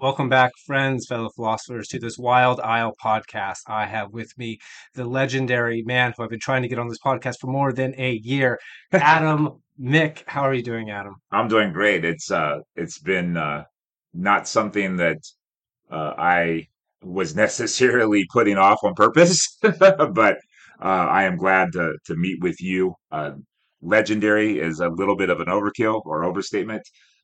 Welcome back, friends, fellow philosophers, to this Wild Isle podcast. I have with me the legendary man who I've been trying to get on this podcast for more than a year, Adam Mick. How are you doing, Adam? I'm doing great. It's uh it's been uh not something that uh I was necessarily putting off on purpose, but uh I am glad to to meet with you. Uh legendary is a little bit of an overkill or overstatement,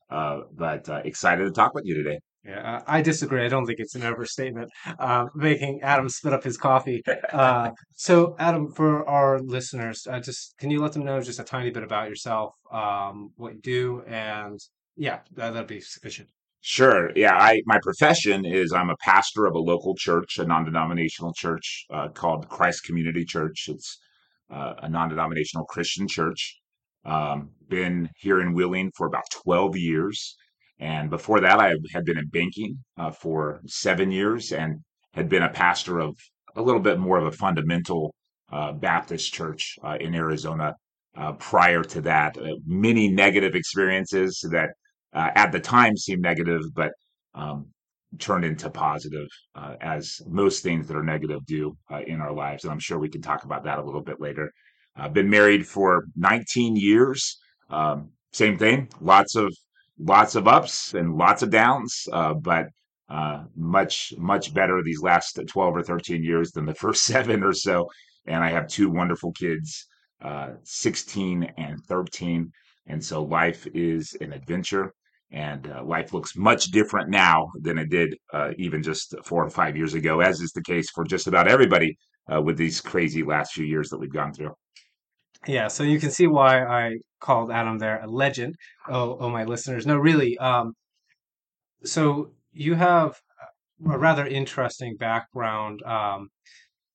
uh but uh, excited to talk with you today. Yeah, I disagree. I don't think it's an overstatement. Uh, making Adam spit up his coffee. Uh, so, Adam, for our listeners, uh, just can you let them know just a tiny bit about yourself, um, what you do, and yeah, that, that'd be sufficient. Sure. Yeah, I my profession is I'm a pastor of a local church, a non-denominational church uh, called Christ Community Church. It's uh, a non-denominational Christian church. Um, been here in Wheeling for about 12 years, and before that, I had been in banking uh, for seven years and had been a pastor of a little bit more of a fundamental uh, Baptist church uh, in Arizona. Uh, prior to that, uh, many negative experiences that uh, at the time seemed negative, but um, turned into positive, as most things that are negative do in our lives. And I'm sure we can talk about that a little bit later. I've been married for 19 years. Um, same thing, lots of lots of ups and lots of downs, uh, but uh, much much better these last 12 or 13 years than the first seven or so. And I have two wonderful kids, uh, 16 and 13. And so life is an adventure and uh, life looks much different now than it did uh, even just four or five years ago, as is the case for just about everybody uh, with these crazy last few years that we've gone through. Yeah, so you can see why I called Adam there a legend. Oh, oh, my listeners. No, really. Um, so you have a rather interesting background um,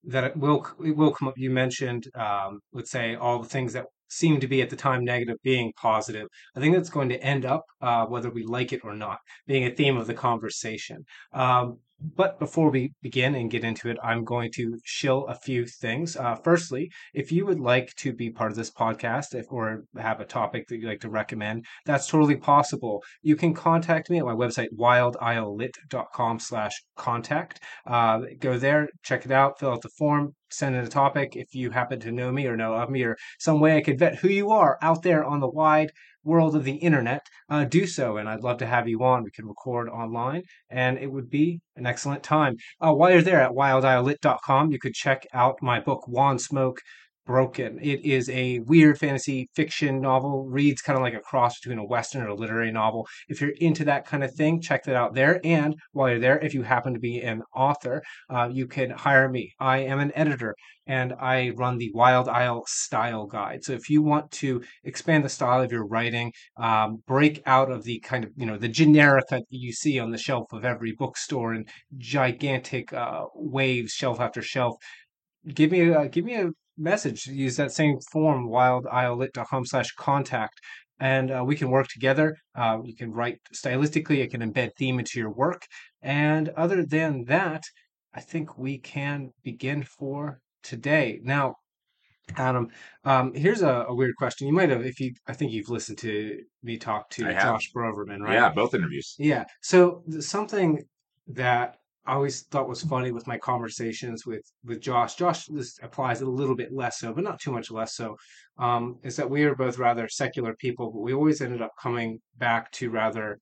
that will will come up. You mentioned, um, let's say, all the things that seem to be at the time negative being positive. I think that's going to end up, uh, whether we like it or not, being a theme of the conversation. Um, but before we begin and get into it, I'm going to shill a few things. Uh, firstly, if you would like to be part of this podcast if, or have a topic that you'd like to recommend, that's totally possible. You can contact me at my website, wildislet.com slash contact. Uh, go there, check it out, fill out the form, send in a topic. If you happen to know me or know of me or some way I could vet who you are out there on the wide world of the internet, uh, do so. And I'd love to have you on. We can record online and it would be an excellent time. Uh, while you're there at wildislet.com, you could check out my book, Wand Smoke Broken. It is a weird fantasy fiction novel, reads kind of like a cross between a Western and a literary novel. If you're into that kind of thing, check that out there. And while you're there, if you happen to be an author, uh, you can hire me. I am an editor and I run the Wild Isle Style Guide. So if you want to expand the style of your writing, um, break out of the kind of, you know, the generic that you see on the shelf of every bookstore and gigantic uh, waves, shelf after shelf, give me a give me a message. Use that same form, wildislet.com slash contact, and uh, we can work together. Uh, you can write stylistically. I can embed theme into your work. And other than that, I think we can begin for today. Now, Adam, um, here's a, a weird question. You might have, if you, I think you've listened to me talk to. Josh Broverman, right? Yeah, both interviews. Yeah. So th- something that I always thought was funny with my conversations with with Josh. Josh this applies a little bit less so, but not too much less so. Um, is that we are both rather secular people, but we always ended up coming back to rather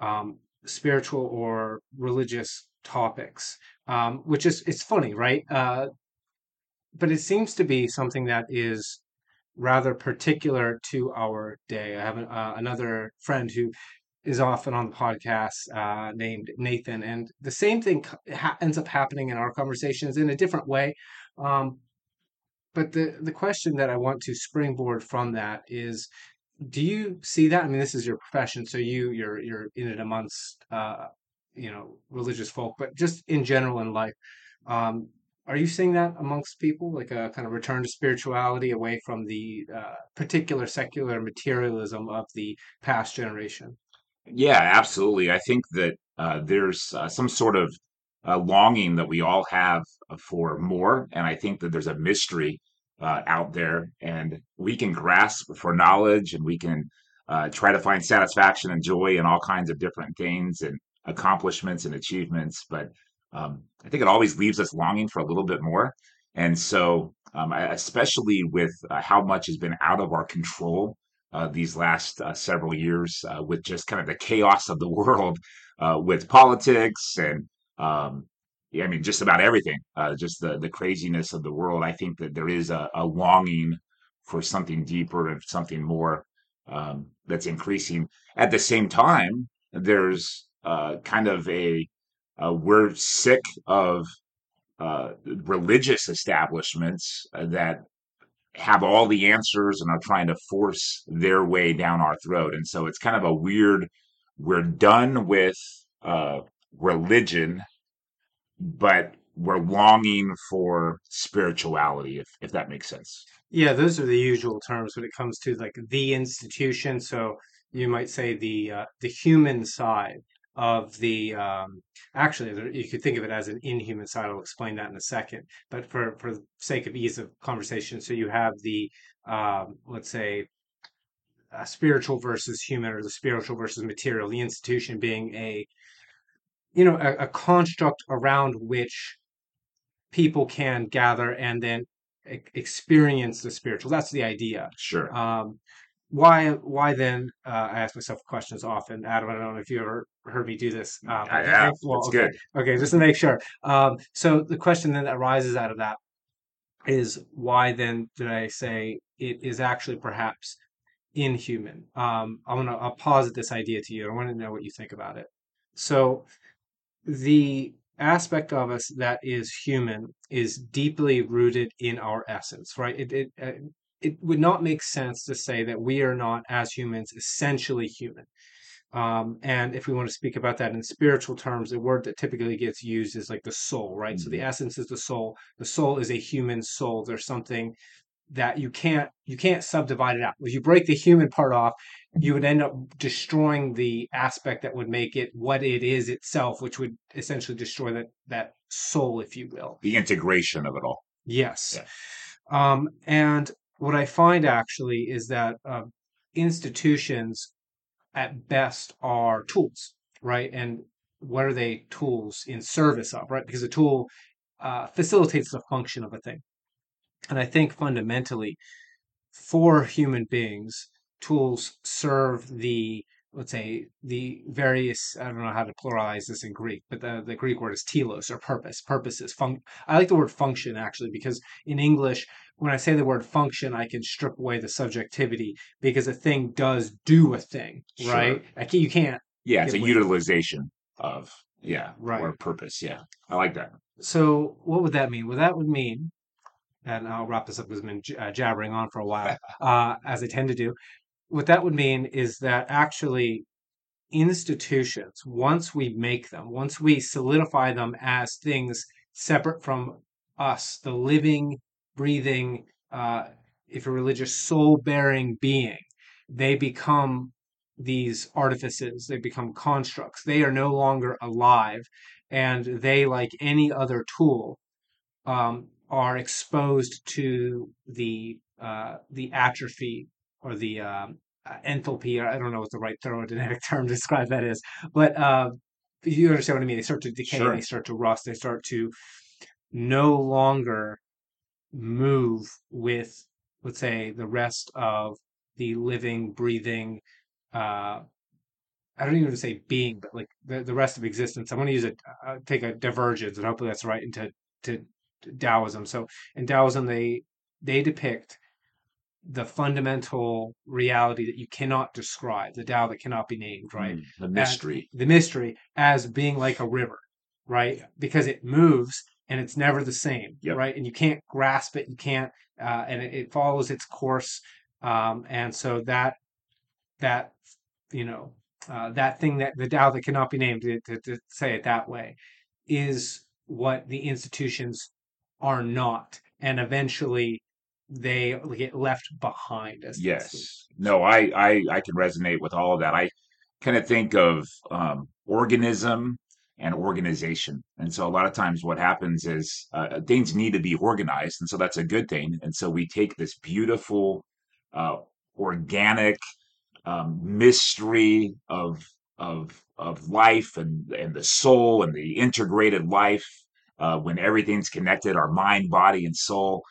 um, spiritual or religious topics, um, which is it's funny, right? Uh, but it seems to be something that is rather particular to our day. I have an, uh, another friend who is often on the podcast uh, named Nathan, and the same thing ha- ends up happening in our conversations in a different way. Um, but the the question that I want to springboard from that is, do you see that? I mean, this is your profession, so you you're you're in it amongst uh, you know religious folk, but just in general in life. Um, are you seeing that amongst people, like a kind of return to spirituality away from the uh, particular secular materialism of the past generation? Yeah, absolutely. I think that uh, there's uh, some sort of uh, longing that we all have for more, and I think that there's a mystery uh, out there, and we can grasp for knowledge, and we can uh, try to find satisfaction and joy in all kinds of different things. And accomplishments and achievements, but um, I think it always leaves us longing for a little bit more. And so, um, especially with uh, how much has been out of our control uh, these last uh, several years, uh, with just kind of the chaos of the world, uh, with politics and um, yeah, I mean, just about everything, uh, just the the craziness of the world. I think that there is a, a longing for something deeper and something more um, that's increasing. At the same time, there's uh, kind of a we're sick of religious establishments that have all the answers and are trying to force their way down our throat. And so it's kind of a weird. We're done with uh, religion, but we're longing for spirituality. If if that makes sense. Yeah, those are the usual terms when it comes to like the institution. So you might say the uh, the human side of the um, actually you could think of it as an inhuman side. I'll explain that in a second. But for for the sake of ease of conversation, so you have the um, let's say uh, spiritual versus human, or the spiritual versus material. The institution being a you know a, a construct around which people can gather and then e- experience the spiritual. That's the idea. Sure. Um, why why then uh, I ask myself questions often. Adam, I don't know if you ever heard me do this. I but have. well, It's okay, good. okay, just to make sure. Um, so the question then that arises out of that is why then did I say it is actually perhaps inhuman? Um, I'm gonna I'll posit this idea to you. I want to know what you think about it. So the aspect of us that is human is deeply rooted in our essence, right? It it uh, it would not make sense to say that we are not, as humans, essentially human. Um, and if we want to speak about that in spiritual terms, the word that typically gets used is like the soul, right? So the Mhm. essence is the soul. The soul is a human soul. There's something that you can't you can't subdivide it out. If you break the human part off, you would end up destroying the aspect that would make it what it is itself, which would essentially destroy that that soul, if you will. The integration of it all. Yes. Yeah. Um, and what I find actually is that uh, institutions at best are tools, right? And what are they tools in service of, right? Because a tool uh, facilitates the function of a thing. And I think fundamentally, for human beings, tools serve the let's say the various I don't know how to pluralize this in Greek, but the, the Greek word is telos or purpose, purposes. Fun- I like the word function actually because in English, when I say the word function, I can strip away the subjectivity because a thing does do a thing, Sure. right? I can, you can't. Yeah, it's a utilization of yeah, Right. or purpose. Yeah, I like that. So what would that mean? Well, that would mean, and I'll wrap this up because I've been j- uh, jabbering on for a while, uh, as I tend to do. What that would mean is that actually institutions, once we make them, once we solidify them as things separate from us, the living, breathing, uh, if you're religious, soul bearing being, they become these artifices, they become constructs. They are no longer alive, and they, like any other tool, um, are exposed to the uh, the atrophy or the um, uh, enthalpy. Or I don't know what the right thermodynamic term to describe that is, but uh, you understand what I mean. They start to decay, Sure. they start to rust, they start to no longer move with, let's say, the rest of the living, breathing. Uh, I don't even to say being, but like the, the rest of existence. I'm going to use a uh, take a divergence, and hopefully that's right into to Taoism. So in Taoism, they they depict the fundamental reality that you cannot describe, the Tao that cannot be named, right? Mm, the mystery. the mystery as being like a river, right? Because it moves and it's never the same, Yep. right? And you can't grasp it, you can't, uh, and it, it follows its course. Um, and so that that you know uh, that thing that the Tao that cannot be named, to, to, to say it that way, is what the institutions are not, and eventually they get left behind. As Yes. No, I, I I can resonate with all of that. I kind of think of um, organism and organization, and so a lot of times what happens is uh, things need to be organized, and so that's a good thing. And so we take this beautiful, uh, organic um, mystery of of of life and and the soul and the integrated life uh, when everything's connected, our mind, body, and soul,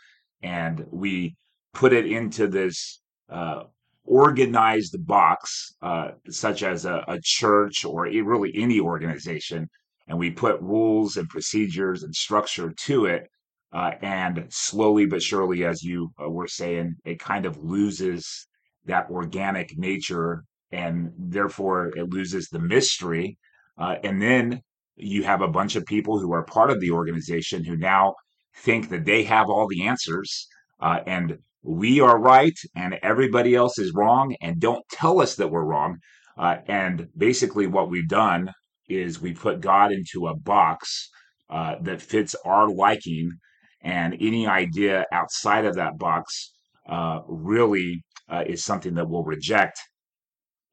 and we put it into this uh, organized box, uh, such as a, a church or a- really any organization, and we put rules and procedures and structure to it. Uh, and slowly but surely, as you uh, were saying, it kind of loses that organic nature and therefore it loses the mystery. Uh, and then you have a bunch of people who are part of the organization who now think that they have all the answers uh, and we are right and everybody else is wrong and don't tell us that we're wrong. Uh, and basically, what we've done is we put God into a box uh, that fits our liking, and any idea outside of that box uh, really uh, is something that we'll reject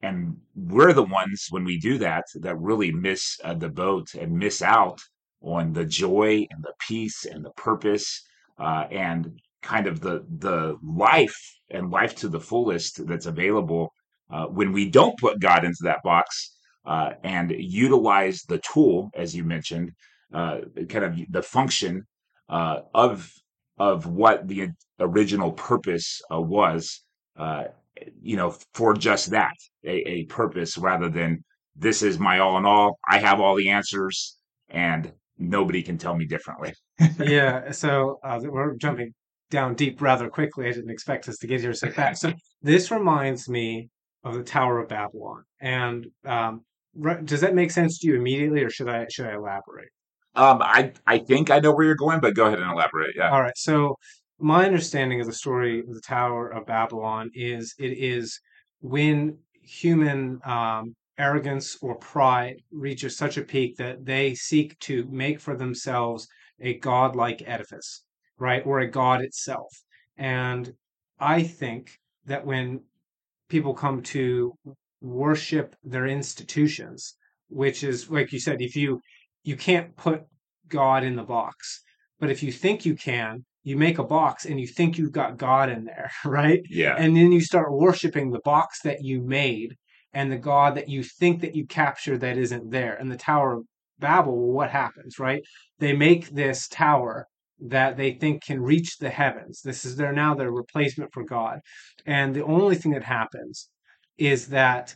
and we're the ones when we do that that really miss uh, the boat and miss out on the joy and the peace and the purpose uh, and kind of the the life and life to the fullest that's available uh, when we don't put God into that box uh, and utilize the tool, as you mentioned, uh, kind of the function uh, of of what the original purpose uh, was. Uh, you know, for just that, a, a purpose rather than this is my all in all. I have all the answers and nobody can tell me differently. Yeah, so uh, we're jumping down deep rather quickly. I didn't expect us to get here so fast. So this reminds me of the Tower of Babylon. And um, does that make sense to you immediately, or should I should I elaborate? Um, I I think I know where you're going, but go ahead and elaborate. Yeah. All right. So my understanding of the story of the Tower of Babylon is it is when human um, arrogance or pride reaches such a peak that they seek to make for themselves a godlike edifice, right, or a god itself. And I think that when people come to worship their institutions, which is like you said, if you you can't put God in the box, but if you think you can, you make a box and you think you've got God in there, right? Yeah. And then you start worshiping the box that you made and the God that you think that you captured that isn't there. And the Tower of Babel, well, what happens, right? They make this tower that they think can reach the heavens. This is their now their replacement for God. And the only thing that happens is that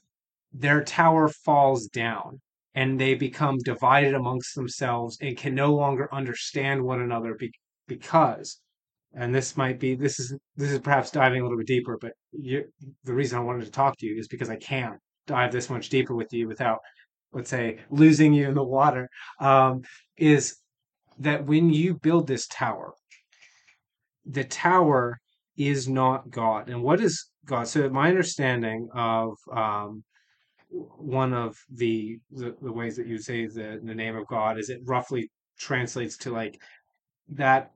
their tower falls down and they become divided amongst themselves and can no longer understand one another be- because and this might be this is this is perhaps diving a little bit deeper but you, the reason i wanted to talk to you is because i can't dive this much deeper with you without let's say losing you in the water um, is that when you build this tower the tower is not god and what is god so my understanding of um, one of the, the the ways that you say the the name of God is it roughly translates to like that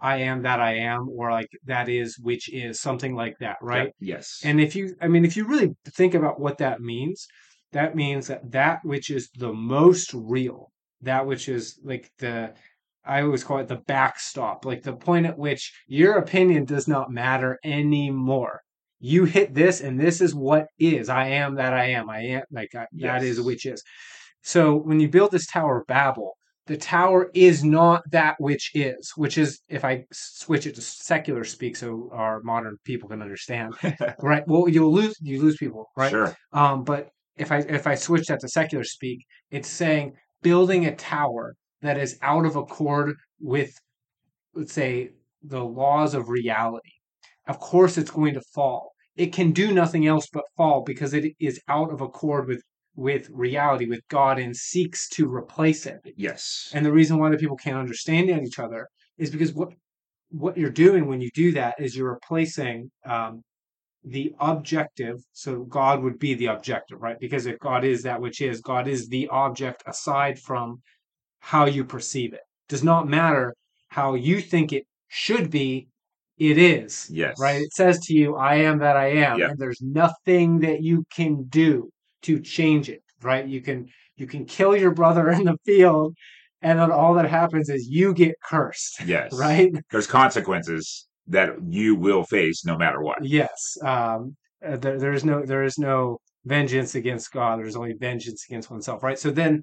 I am that I am or like that is which is something like that, right? Yes. And if you I mean if you really think about what that means, that means that that which is the most real, that which is like the I always call it the backstop, like the point at which your opinion does not matter anymore. You hit this and this is what is. I am that i am. I am like I, that is which is. So when you build this tower of babel the tower is not that which is which is if i switch it to secular speak so our modern people can understand right? Well you'll lose you lose people right? Sure. um but if i if i switch that to secular speak it's saying building a tower that is out of accord with let's say the laws of reality of course it's going to fall. It can do nothing else but fall because it is out of accord with with reality, with God, and seeks to replace it. Yes. And the reason why the people can't understand each other is because what what you're doing when you do that is you're replacing um, the objective. So God would be the objective, right? Because if God is that which is, God is the object aside from how you perceive it. Does not matter how you think it should be, it is. Yes. Right? It says to you, I am that I am, Yep. and there's nothing that you can do to change it. Right? You can you can kill your brother in the field, and then all that happens is you get cursed. Yes. Right? There's consequences that you will face no matter what. Yes. Um, uh, there, there is no there is no vengeance against God. There's only vengeance against oneself, right? So then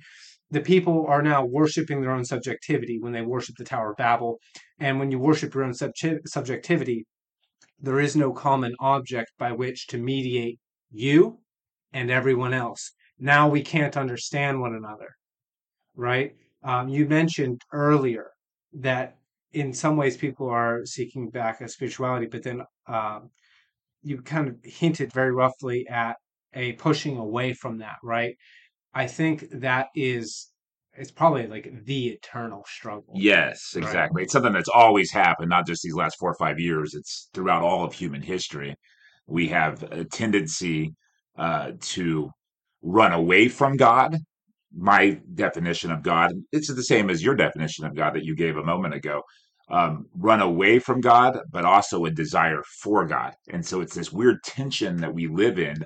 the people are now worshiping their own subjectivity when they worship the Tower of Babel. And when you worship your own subject- subjectivity, there is no common object by which to mediate you and everyone else. Now we can't understand one another, right? Um, you mentioned earlier that in some ways people are seeking back a spirituality, but then um, you kind of hinted very roughly at a pushing away from that, right? I think that is it's probably like the eternal struggle. Yes, Right. exactly. It's something that's always happened, not just these last four or five years. It's throughout all of human history. We have a tendency uh, to run away from God. My definition of God, it's the same as your definition of God that you gave a moment ago. Um, run away from God, but also a desire for God. And so it's this weird tension that we live in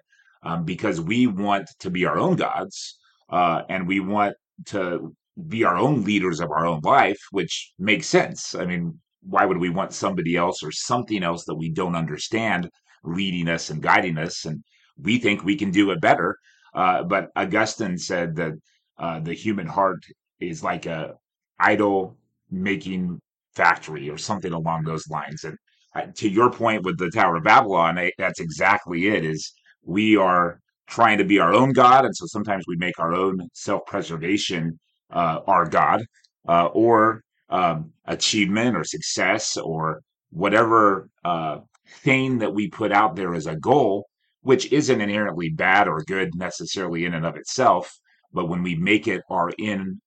um, because we want to be our own gods uh, and we want to be our own leaders of our own life, which makes sense. I mean, why would we want somebody else or something else that we don't understand leading us and guiding us? And we think we can do it better. Uh, but Augustine said that uh, the human heart is like a idol making factory or something along those lines. And uh, to your point with the Tower of Babylon, eh, that's exactly it. Is we are trying to be our own God, and so sometimes we make our own self-preservation uh, our God, uh, or um, achievement or success or whatever uh, thing that we put out there as a goal, which isn't inherently bad or good necessarily in and of itself. But when we make it our in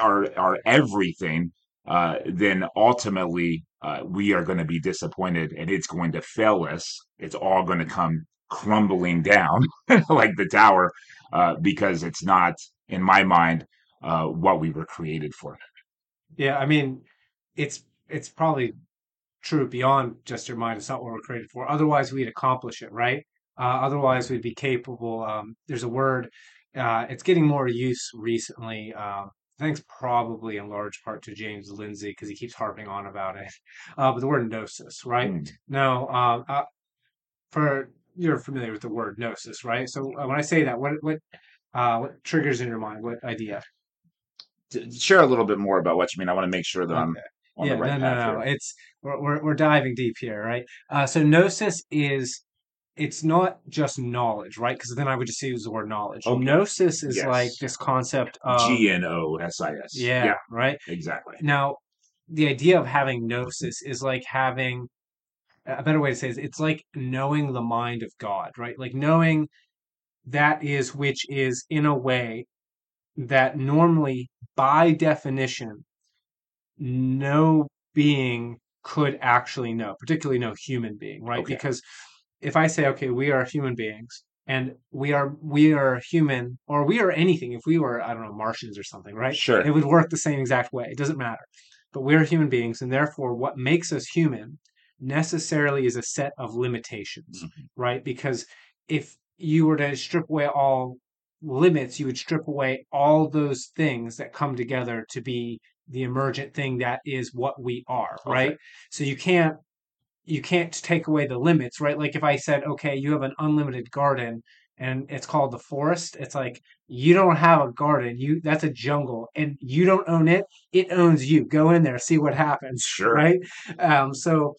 our our everything, uh, then ultimately uh, we are going to be disappointed and it's going to fail us. It's all going to come crumbling down like the tower uh, because it's not, in my mind, uh, what we were created for. Yeah, I mean, it's it's probably true beyond just your mind. It's not what we're created for. Otherwise, we'd accomplish it, right? Uh, otherwise, we'd be capable. Um, there's a word. Uh, it's getting more use recently. Um, thanks probably in large part to James Lindsay because he keeps harping on about it. Uh, but the word gnosis, right? Mm. Now, um, uh, for you're familiar with the word gnosis, right? So uh, when I say that, what what uh, what triggers in your mind? What idea? Share a little bit more about what you mean. I want to make sure that I'm on Yeah, the right no, no, path no. It's we're, we're we're diving deep here, right? Uh, so gnosis is it's not just knowledge, right? Because then I would just use the word knowledge. Okay. Gnosis is like this concept of G N O S I S. yeah, Yeah, right. exactly. Now, the idea of having gnosis is like having a better way to say it is it's like knowing the mind of God, right? Like knowing that is which is in a way that normally, by definition, no being could actually know, particularly no human being, right? Okay. Because if I say, okay, we are human beings and we are we are human or we are anything, if we were, I don't know, Martians or something, right? Sure. It would work the same exact way. It doesn't matter. But we're human beings, and therefore what makes us human necessarily is a set of limitations, Mhm. right? Because if you were to strip away all limits, you would strip away all those things that come together to be the emergent thing that is what we are, Okay. right? So you can't you can't take away the limits, right? Like if I said, okay, you have an unlimited garden and it's called the forest, it's like you don't have a garden, you that's a jungle and you don't own it, it owns you. Go in there, see what happens, Sure. right? Um so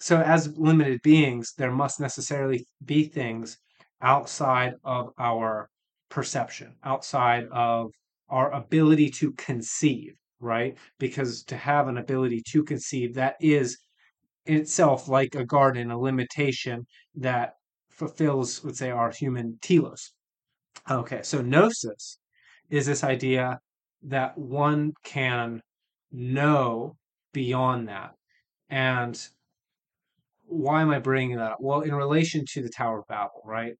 so as limited beings, there must necessarily be things outside of our perception, outside of our ability to conceive, right? Because to have an ability to conceive, that is itself like a garden, a limitation that fulfills, let's say, our human telos. Okay, so gnosis is this idea that one can know beyond that. And why am I bringing that up? Well, in relation to the Tower of Babel, right?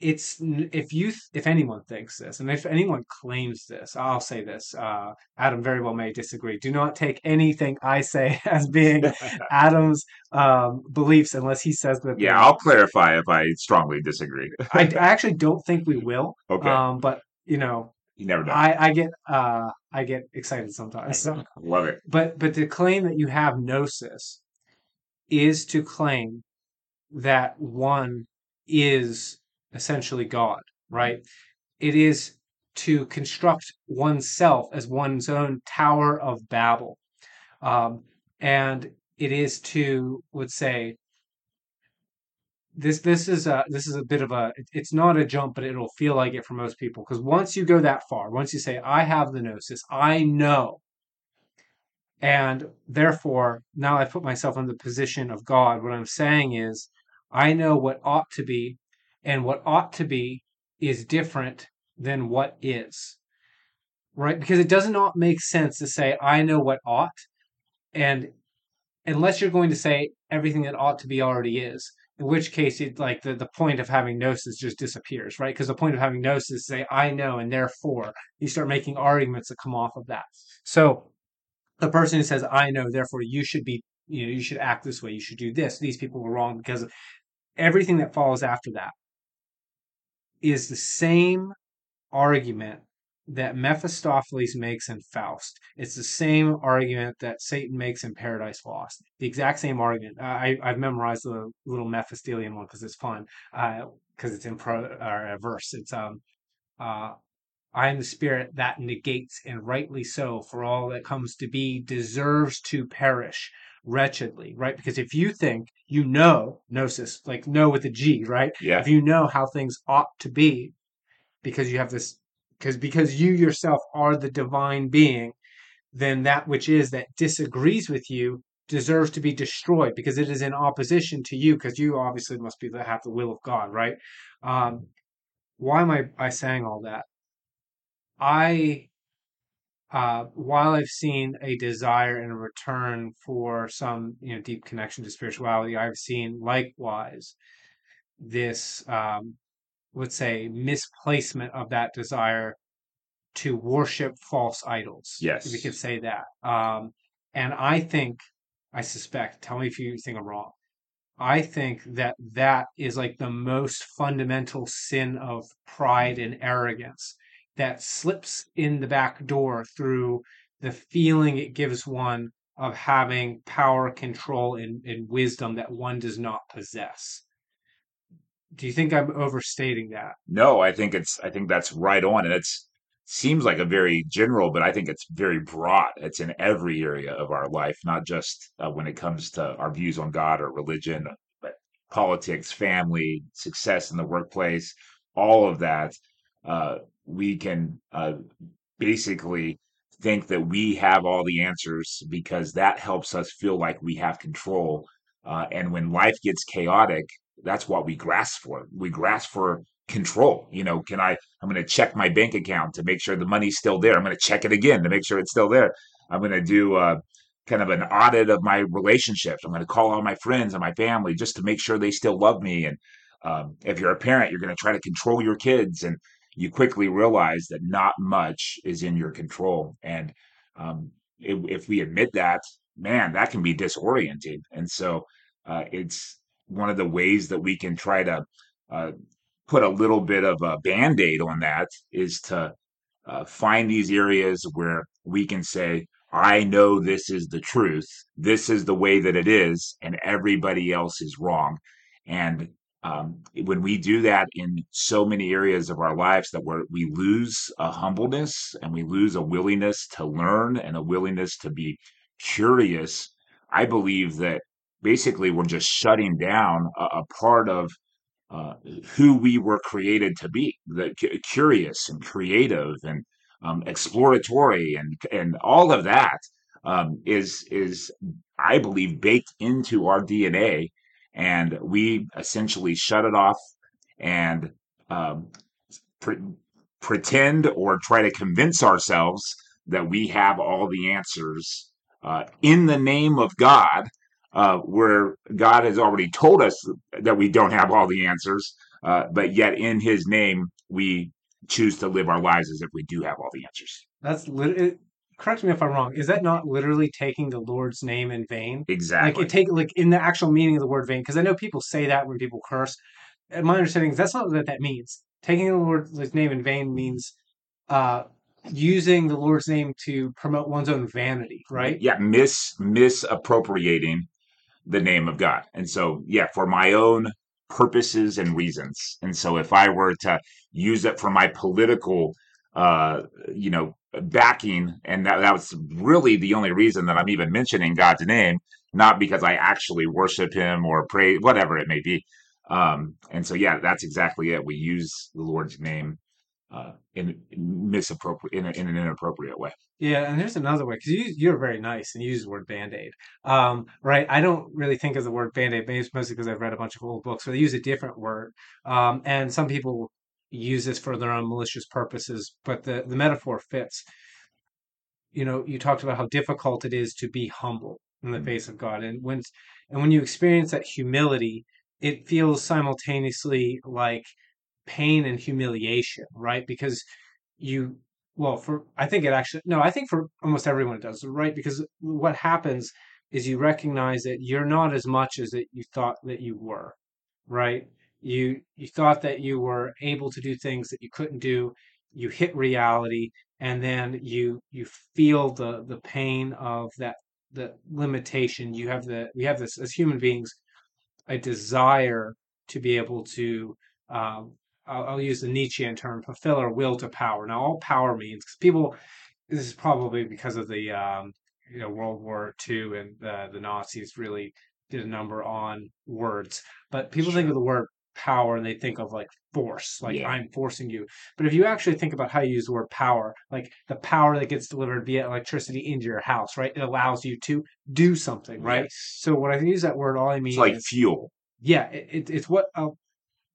It's if you if anyone thinks this, and if anyone claims this, I'll say this. Uh, Adam very well may disagree. Do not take anything I say as being Adam's um, beliefs unless he says that. yeah, I'll clarify if I strongly disagree. I, I actually don't think we will. Okay. Um, but you know, you never know. I, I get uh, I get excited sometimes. So, Love it. but but to claim that you have gnosis is to claim that one is essentially God, right? It is to construct oneself as one's own Tower of Babel. Um, and it is to, would say, this this is a this is a bit of a it's not a jump but it'll feel like it for most people because once you go that far once you say i have the gnosis i know and therefore now i put myself in the position of god what i'm saying is i know what ought to be and what ought to be is different than what is right? Because it does not make sense to say i know what ought and unless you're going to say everything that ought to be already is in which case it like the, the point of having gnosis just disappears right? Because the point of having gnosis is say i know and therefore you start making arguments that come off of that. So the person who says i know therefore you should be you know you should act this way you should do this these people were wrong because everything that follows after that is the same argument that Mephistopheles makes in Faust. It's the same argument that Satan makes in Paradise Lost. The exact same argument. I, I've memorized the little Mephistophelian one because it's fun. Because uh, it's in pro, or a verse. It's um, uh, I am the spirit that negates, and rightly so, for all that comes to be deserves to perish wretchedly, right? Because if you think you know gnosis, like know with a G, right? Yeah. If you know how things ought to be, because you have this because because you yourself are the divine being then that which is that disagrees with you deserves to be destroyed because it is in opposition to you because you obviously must be the have the will of god right um, why am i i saying all that i uh, while I've seen a desire and a return for some, you know, deep connection to spirituality, I've seen likewise this um, let's say misplacement of that desire to worship false idols. Yes. If we could say that. Um, and I think, I suspect, tell me if you think I'm wrong. I think that that is like the most fundamental sin of pride and arrogance that slips in the back door through the feeling it gives one of having power, control, and, and wisdom that one does not possess do you think I'm overstating that? No, I think it's I think that's right on, and it's seems like a very general, but I think it's very broad. It's in every area of our life, not just uh, when it comes to our views on God or religion, but politics, family, success in the workplace, all of that. Uh, we can uh, basically think that we have all the answers because that helps us feel like we have control. Uh, and when life gets chaotic, that's what we grasp for. We grasp for control. You know, can I, I'm going to check my bank account to make sure the money's still there. I'm going to check it again to make sure it's still there. I'm going to do uh, kind of an audit of my relationships. I'm going to call all my friends and my family just to make sure they still love me. And um, if you're a parent, you're going to try to control your kids. And you quickly realize that not much is in your control. And um, if, if, we admit that, man, that can be disorienting. And so uh, it's one of the ways that we can try to uh, put a little bit of a band aid on that is to uh, find these areas where we can say, I know this is the truth. This is the way that it is, and everybody else is wrong. And um, when we do that in so many areas of our lives, that we lose a humbleness and we lose a willingness to learn and a willingness to be curious. I believe that basically we're just shutting down a, a part of uh, who we were created to be the curious and creative and um, exploratory and and all of that um, is is I believe baked into our DNA and we essentially shut it off and um, pre- pretend or try to convince ourselves that we have all the answers uh, in the name of God uh, where God has already told us that we don't have all the answers, uh, but yet in His name we choose to live our lives as if we do have all the answers. That's literally. Correct me if I'm wrong. Is that not literally taking the Lord's name in vain? Exactly. Like it take like in the actual meaning of the word vain, because I know people say that when people curse. And my understanding is that's not what that means. Taking the Lord's name in vain means uh, using the Lord's name to promote one's own vanity, right? Yeah, mis misappropriating the name of God. And so, yeah, for my own purposes and reasons. And so if I were to use it for my political, uh, you know, backing, and that, that was really the only reason that I'm even mentioning God's name, not because I actually worship him or pray, whatever it may be. Um, and so, yeah, that's exactly it. We use the Lord's name uh, in, misappropriate in, a, in, an inappropriate way. Yeah, and there's another way because you you're very nice and you use the word band aid, um, right? I don't really think of the word band aid, mostly because I've read a bunch of old books where they use a different word, um, and some people use this for their own malicious purposes, but the the metaphor fits. You know, you talked about how difficult it is to be humble in the mm-hmm. face of God, and when and when you experience that humility, it feels simultaneously like pain and humiliation, right? Because you, well, for, I think it actually, no, I think for almost everyone it does, right? Because what happens is you recognize that you're not as much as that you thought that you were, right? You, you thought that you were able to do things that you couldn't do. You hit reality and then you, you feel the, the pain of that, the limitation. You have the, we have this as human beings, a desire to be able to um, I'll, I'll use the Nietzschean term, fulfill our will to power. Now, all power means, because people, this is probably because of the um, you know World War II and the, the Nazis really did a number on words. But people sure. think of the word power and they think of like force, like yeah. I'm forcing you. But if you actually think about how you use the word power, like the power that gets delivered via electricity into your house, right? It allows you to do something, right? Yes. So when I use that word, all I mean it's like is, fuel. Yeah, it, it, it's what uh,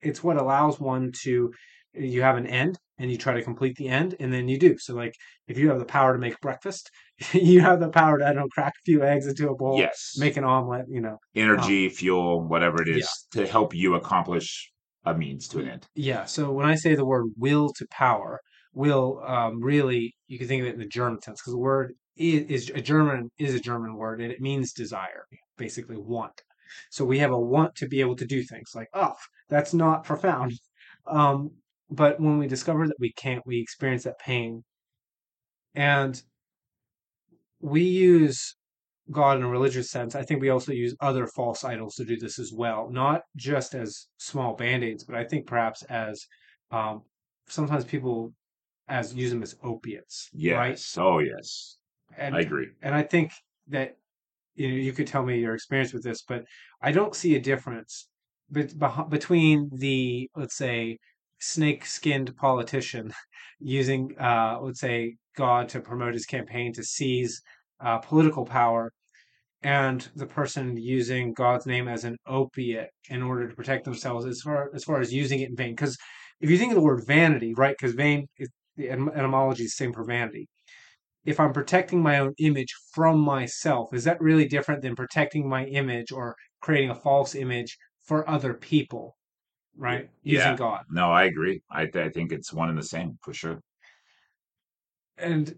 it's what allows one to you have an end and you try to complete the end and then you do. So like if you have the power to make breakfast you have the power to i don't know crack a few eggs into a bowl yes. make an omelet you know. Energy um, fuel whatever it is yeah. to help you accomplish a means to an end. Yeah so when i say the word will to power will um, really you can think of it in the german sense because the word is, is a german is a german word and it means desire basically want. So we have a want to be able to do things like oh that's not profound. Um, but when we discover that we can't, we experience that pain. And we use God in a religious sense. I think we also use other false idols to do this as well, not just as small band aids, but I think perhaps as um, sometimes people as use them as opiates. Yes. Right? Oh, yes. And, I agree. And I think that you know you could tell me your experience with this, but I don't see a difference between the let's say snake skinned politician using uh, let's say God to promote his campaign to seize uh, political power and the person using God's name as an opiate in order to protect themselves as far as far as using it in vain. Because if you think of the word vanity right because vain is the etymology is the same for vanity. If I'm protecting my own image from myself, is that really different than protecting my image or creating a false image for other people, right? Using yeah. God. No, I agree. I, I think it's one and the same for sure. And,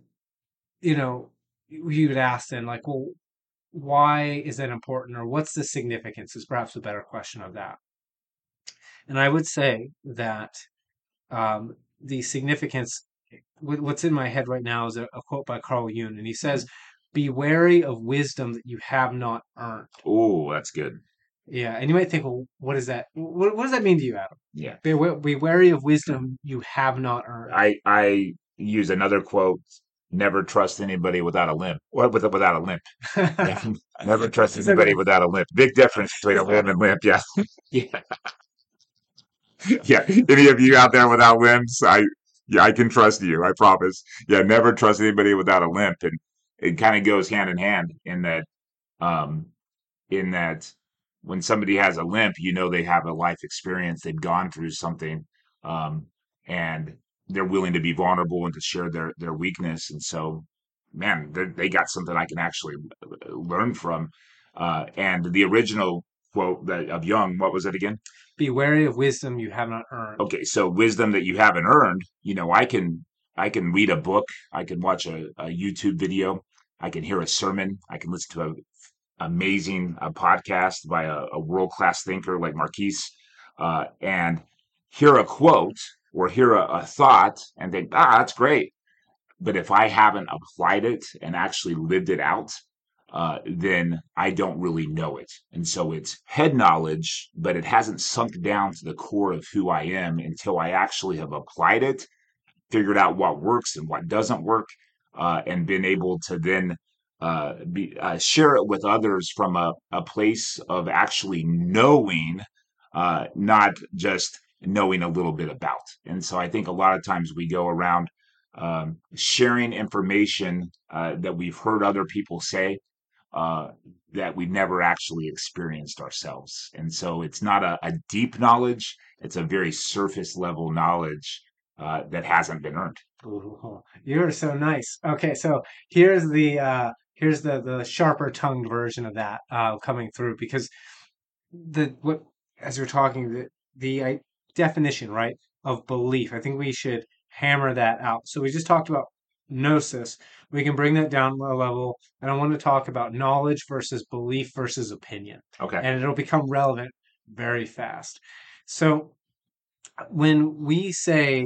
you know, you would ask then, like, well, why is that important or what's the significance is perhaps a better question of that. And I would say that um, the significance, what's in my head right now is a, a quote by Carl Jung, and he says, mm-hmm. Be wary of wisdom that you have not earned. Oh, that's good. Yeah, and you might think, well, what is that? What, what does that mean to you, Adam? Yeah, be, be wary of wisdom you have not earned. I I use another quote: "Never trust anybody without a limp." What with without a limp? Never trust anybody without a limp. Big difference between a limb and limp. Yeah, yeah, yeah. Any of you out there without limbs? I yeah, I can trust you. I promise. Yeah, never trust anybody without a limp, and it kind of goes hand in hand in that, um, in that when somebody has a limp, you know they have a life experience, they've gone through something, um, and they're willing to be vulnerable and to share their their weakness. And so, man, they got something I can actually learn from. Uh, and the original quote that of Jung, what was it again? Be wary of wisdom you have not earned. Okay, so wisdom that you haven't earned. You know, I can I can read a book, I can watch a, a YouTube video, I can hear a sermon, I can listen to a amazing uh, podcast by a, a world class thinker like Marquise, uh, and hear a quote or hear a, a thought and think, ah, that's great. But if I haven't applied it and actually lived it out, uh, then I don't really know it. And so it's head knowledge, but it hasn't sunk down to the core of who I am until I actually have applied it, figured out what works and what doesn't work, uh, and been able to then uh, be, uh, share it with others from a, a place of actually knowing, uh, not just knowing a little bit about. And so I think a lot of times we go around um, sharing information uh, that we've heard other people say uh, that we've never actually experienced ourselves. And so it's not a, a deep knowledge, it's a very surface level knowledge that hasn't been earned. Ooh, you're so nice. Okay, so here's the uh, here's the the sharper tongued version of that uh, coming through because the what as you're talking the the definition right of belief. I think we should hammer that out. So we just talked about gnosis. We can bring that down a level, and I want to talk about knowledge versus belief versus opinion. Okay. And it'll become relevant very fast. So when we say,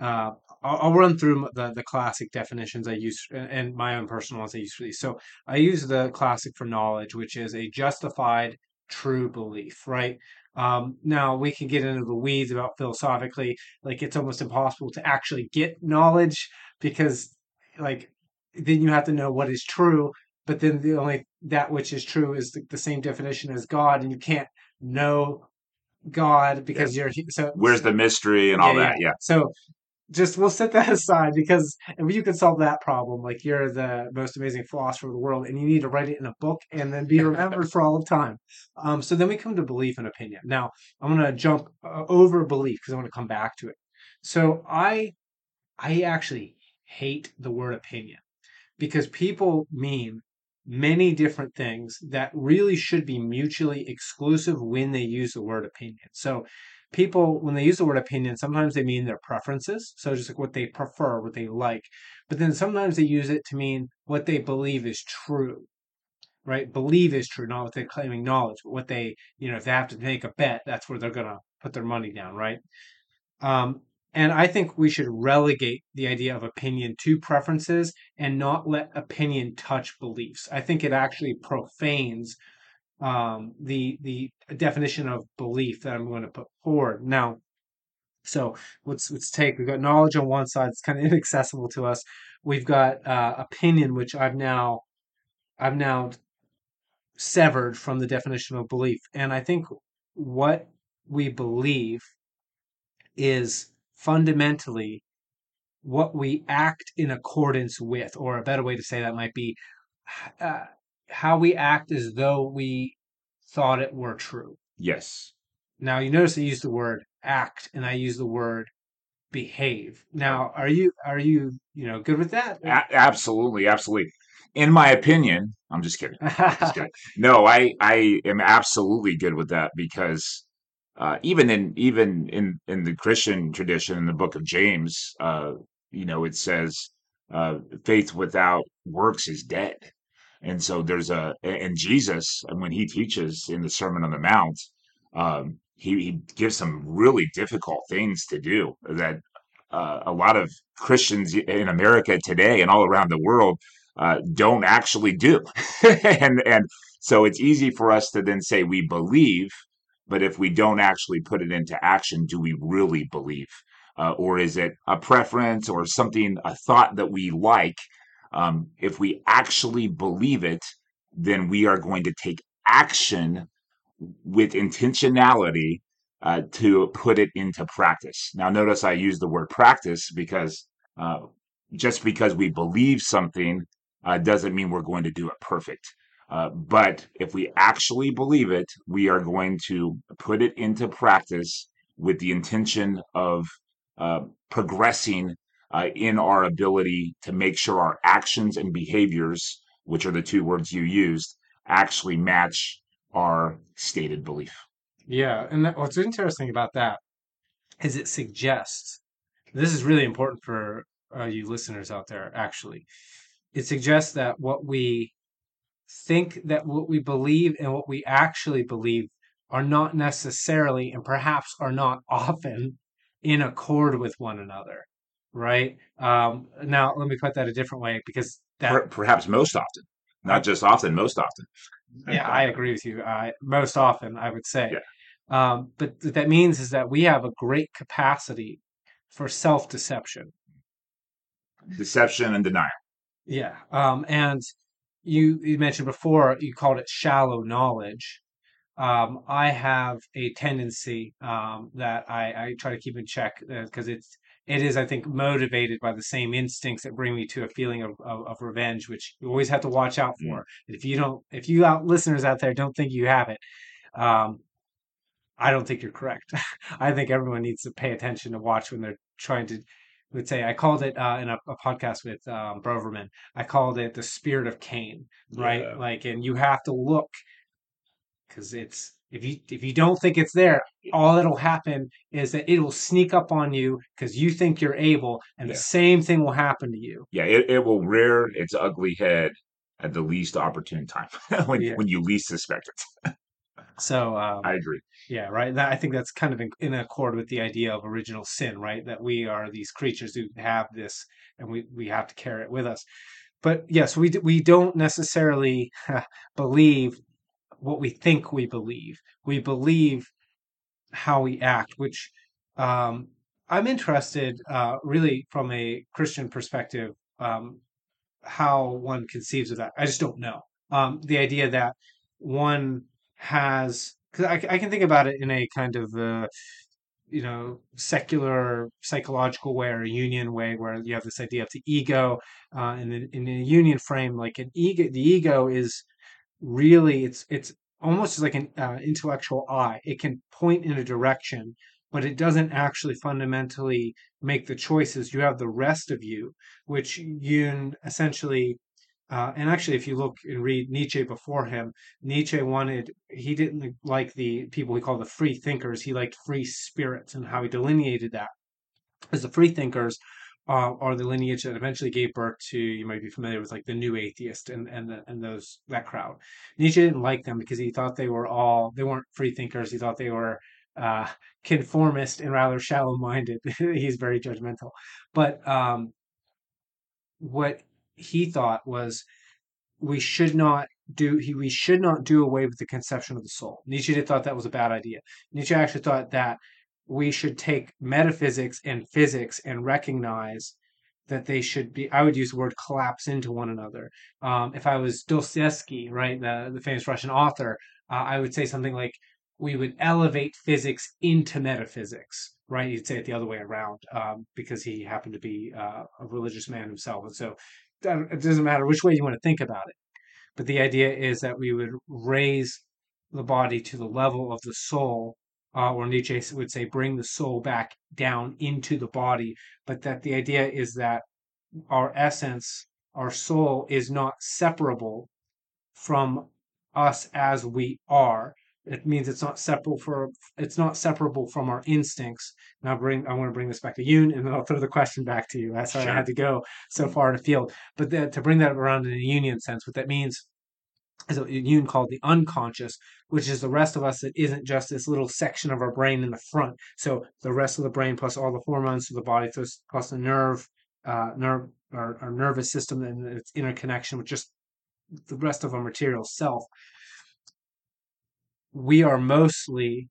uh, I'll, I'll, run through the, the classic definitions I use and my own personal ones I use for these. So I use the classic for knowledge, which is a justified true belief, right? Um, now we can get into the weeds about philosophically, like it's almost impossible to actually get knowledge because, like, then you have to know what is true. But then the only that which is true is the, the same definition as God, and you can't know God because yeah. you're so. Where's the mystery and all yeah, that? Yeah. yeah. So just we'll set that aside because if you can solve that problem, like you're the most amazing philosopher of the world, and you need to write it in a book and then be remembered for all of time. Um, so then we come to belief and opinion. Now I'm going to jump uh, over belief because I want to come back to it. So I, I actually hate the word opinion because people mean many different things that really should be mutually exclusive when they use the word opinion. So people when they use the word opinion sometimes they mean their preferences. So just like what they prefer what they like. But then sometimes they use it to mean what they believe is true right? Believe is true not what they're claiming knowledge but what they you know if they have to make a bet that's where they're to put their money down right? Um, and i think we should relegate the idea of opinion to preferences and not let opinion touch beliefs. I think it actually profanes um, the the definition of belief that I'm going to put forward. Now, so let's let's take we've got knowledge on one side; it's kind of inaccessible to us. We've got uh, opinion, which I've now I've now severed from the definition of belief, and I think what we believe is fundamentally what we act in accordance with, or a better way to say that might be uh, how we act as though we thought it were true. Yes. Now you notice I use the word act and I use the word behave. Now, are you are you you know good with that? A- absolutely, absolutely. In my opinion, I'm just kidding. just kidding. No, I I am absolutely good with that because uh, even in even in in the Christian tradition in the book of James, uh, you know, it says uh, faith without works is dead. And so there's a, and Jesus, when he teaches in the Sermon on the Mount, um, he, he gives some really difficult things to do that uh, a lot of Christians in America today and all around the world uh, don't actually do. and, and so it's easy for us to then say we believe, but if we don't actually put it into action, do we really believe? Uh, or is it a preference or something, a thought that we like, um, if we actually believe it, then we are going to take action with intentionality uh, to put it into practice. Now, notice I use the word practice because uh, just because we believe something uh, doesn't mean we're going to do it perfect. Uh, but if we actually believe it, we are going to put it into practice with the intention of uh, progressing uh, in our ability to make sure our actions and behaviors, which are the two words you used, actually match our stated belief. Yeah, and that, what's interesting about that is it suggests this is really important for uh, you listeners out there. Actually, it suggests that what we think that what we believe and what we actually believe are not necessarily and perhaps are not often in accord with one another right? Um, now, let me put that a different way because that perhaps most often. Not just often, most often. Yeah, I agree with you. Uh, most often, I would say. Yeah. Um, but what that means is that we have a great capacity for self-deception. Deception and denial. Yeah. Um, and you you mentioned before you called it shallow knowledge. Um, I have a tendency um, that I, I try to keep in check because it's it is I think motivated by the same instincts that bring me to a feeling of, of, of revenge, which you always have to watch out Mm. for. If you don't, if you out listeners out there don't think you have it, um, I don't think you're correct. I think everyone needs to pay attention to watch when they're trying to. Would say I called it uh, in a, a podcast with um, Broverman. I called it the spirit of Cain, right? Yeah. Like, and you have to look because it's if you if you don't think it's there, all that'll happen is that it will sneak up on you because you think you're able, and Yeah. the same thing will happen to you. Yeah, it, it will rear its ugly head at the least opportune time when Yeah. when you least suspect it. So um, I agree. Yeah, right. That, I think that's kind of in, in accord with the idea of original sin, right? That we are these creatures who have this, and we we have to carry it with us. But yes, we we don't necessarily believe what we think we believe. We believe how we act, which um, I'm interested, uh, really, from a Christian perspective, um, how one conceives of that. I just don't know. Um, the idea that one has, because I, I can think about it in a kind of, uh, you know, secular psychological way or a Jungian way, where you have this idea of the ego, uh, and in, in a Jungian frame, like an ego, the ego is really it's it's almost like an uh, intellectual eye. It can point in a direction, but it doesn't actually fundamentally make the choices. You have the rest of you, which Jung essentially. Uh, and actually, if you look and read Nietzsche before him, Nietzsche wanted, he didn't like the people he called the free thinkers. He liked free spirits and how he delineated that. As the free thinkers uh, are the lineage that eventually gave birth to, you might be familiar with like the new atheist and, and, the, and those, that crowd. Nietzsche didn't like them because he thought they were all, they weren't free thinkers. He thought they were uh, conformist and rather shallow minded. He's very judgmental. But um, what he thought was we should not do he we should not do away with the conception of the soul. Nietzsche thought that was a bad idea. Nietzsche actually thought that we should take metaphysics and physics and recognize that they should be I would use the word collapse into one another. Um, if I was Dostoevsky, right, the, the famous Russian author, uh, I would say something like we would elevate physics into metaphysics, right? you'd say it the other way around um, because he happened to be uh, a religious man himself. And so that- it doesn't matter which way you want to think about it. But the idea is that we would raise the body to the level of the soul, uh, or Nietzsche would say, bring the soul back down into the body. But that the idea is that our essence, our soul, is not separable from us as we are. It means it's not separable for it's not separable from our instincts. Now bring I want to bring this back to Jung, and then I'll throw the question back to you. That's why I had to go so far in the field. But the, to bring that around in a Jungian sense, what that means is what Jung called the unconscious, which is the rest of us that isn't just this little section of our brain in the front. So the rest of the brain plus all the hormones of the body plus, plus the nerve, uh, nerve, our, our nervous system and its interconnection with just the rest of our material self. We are mostly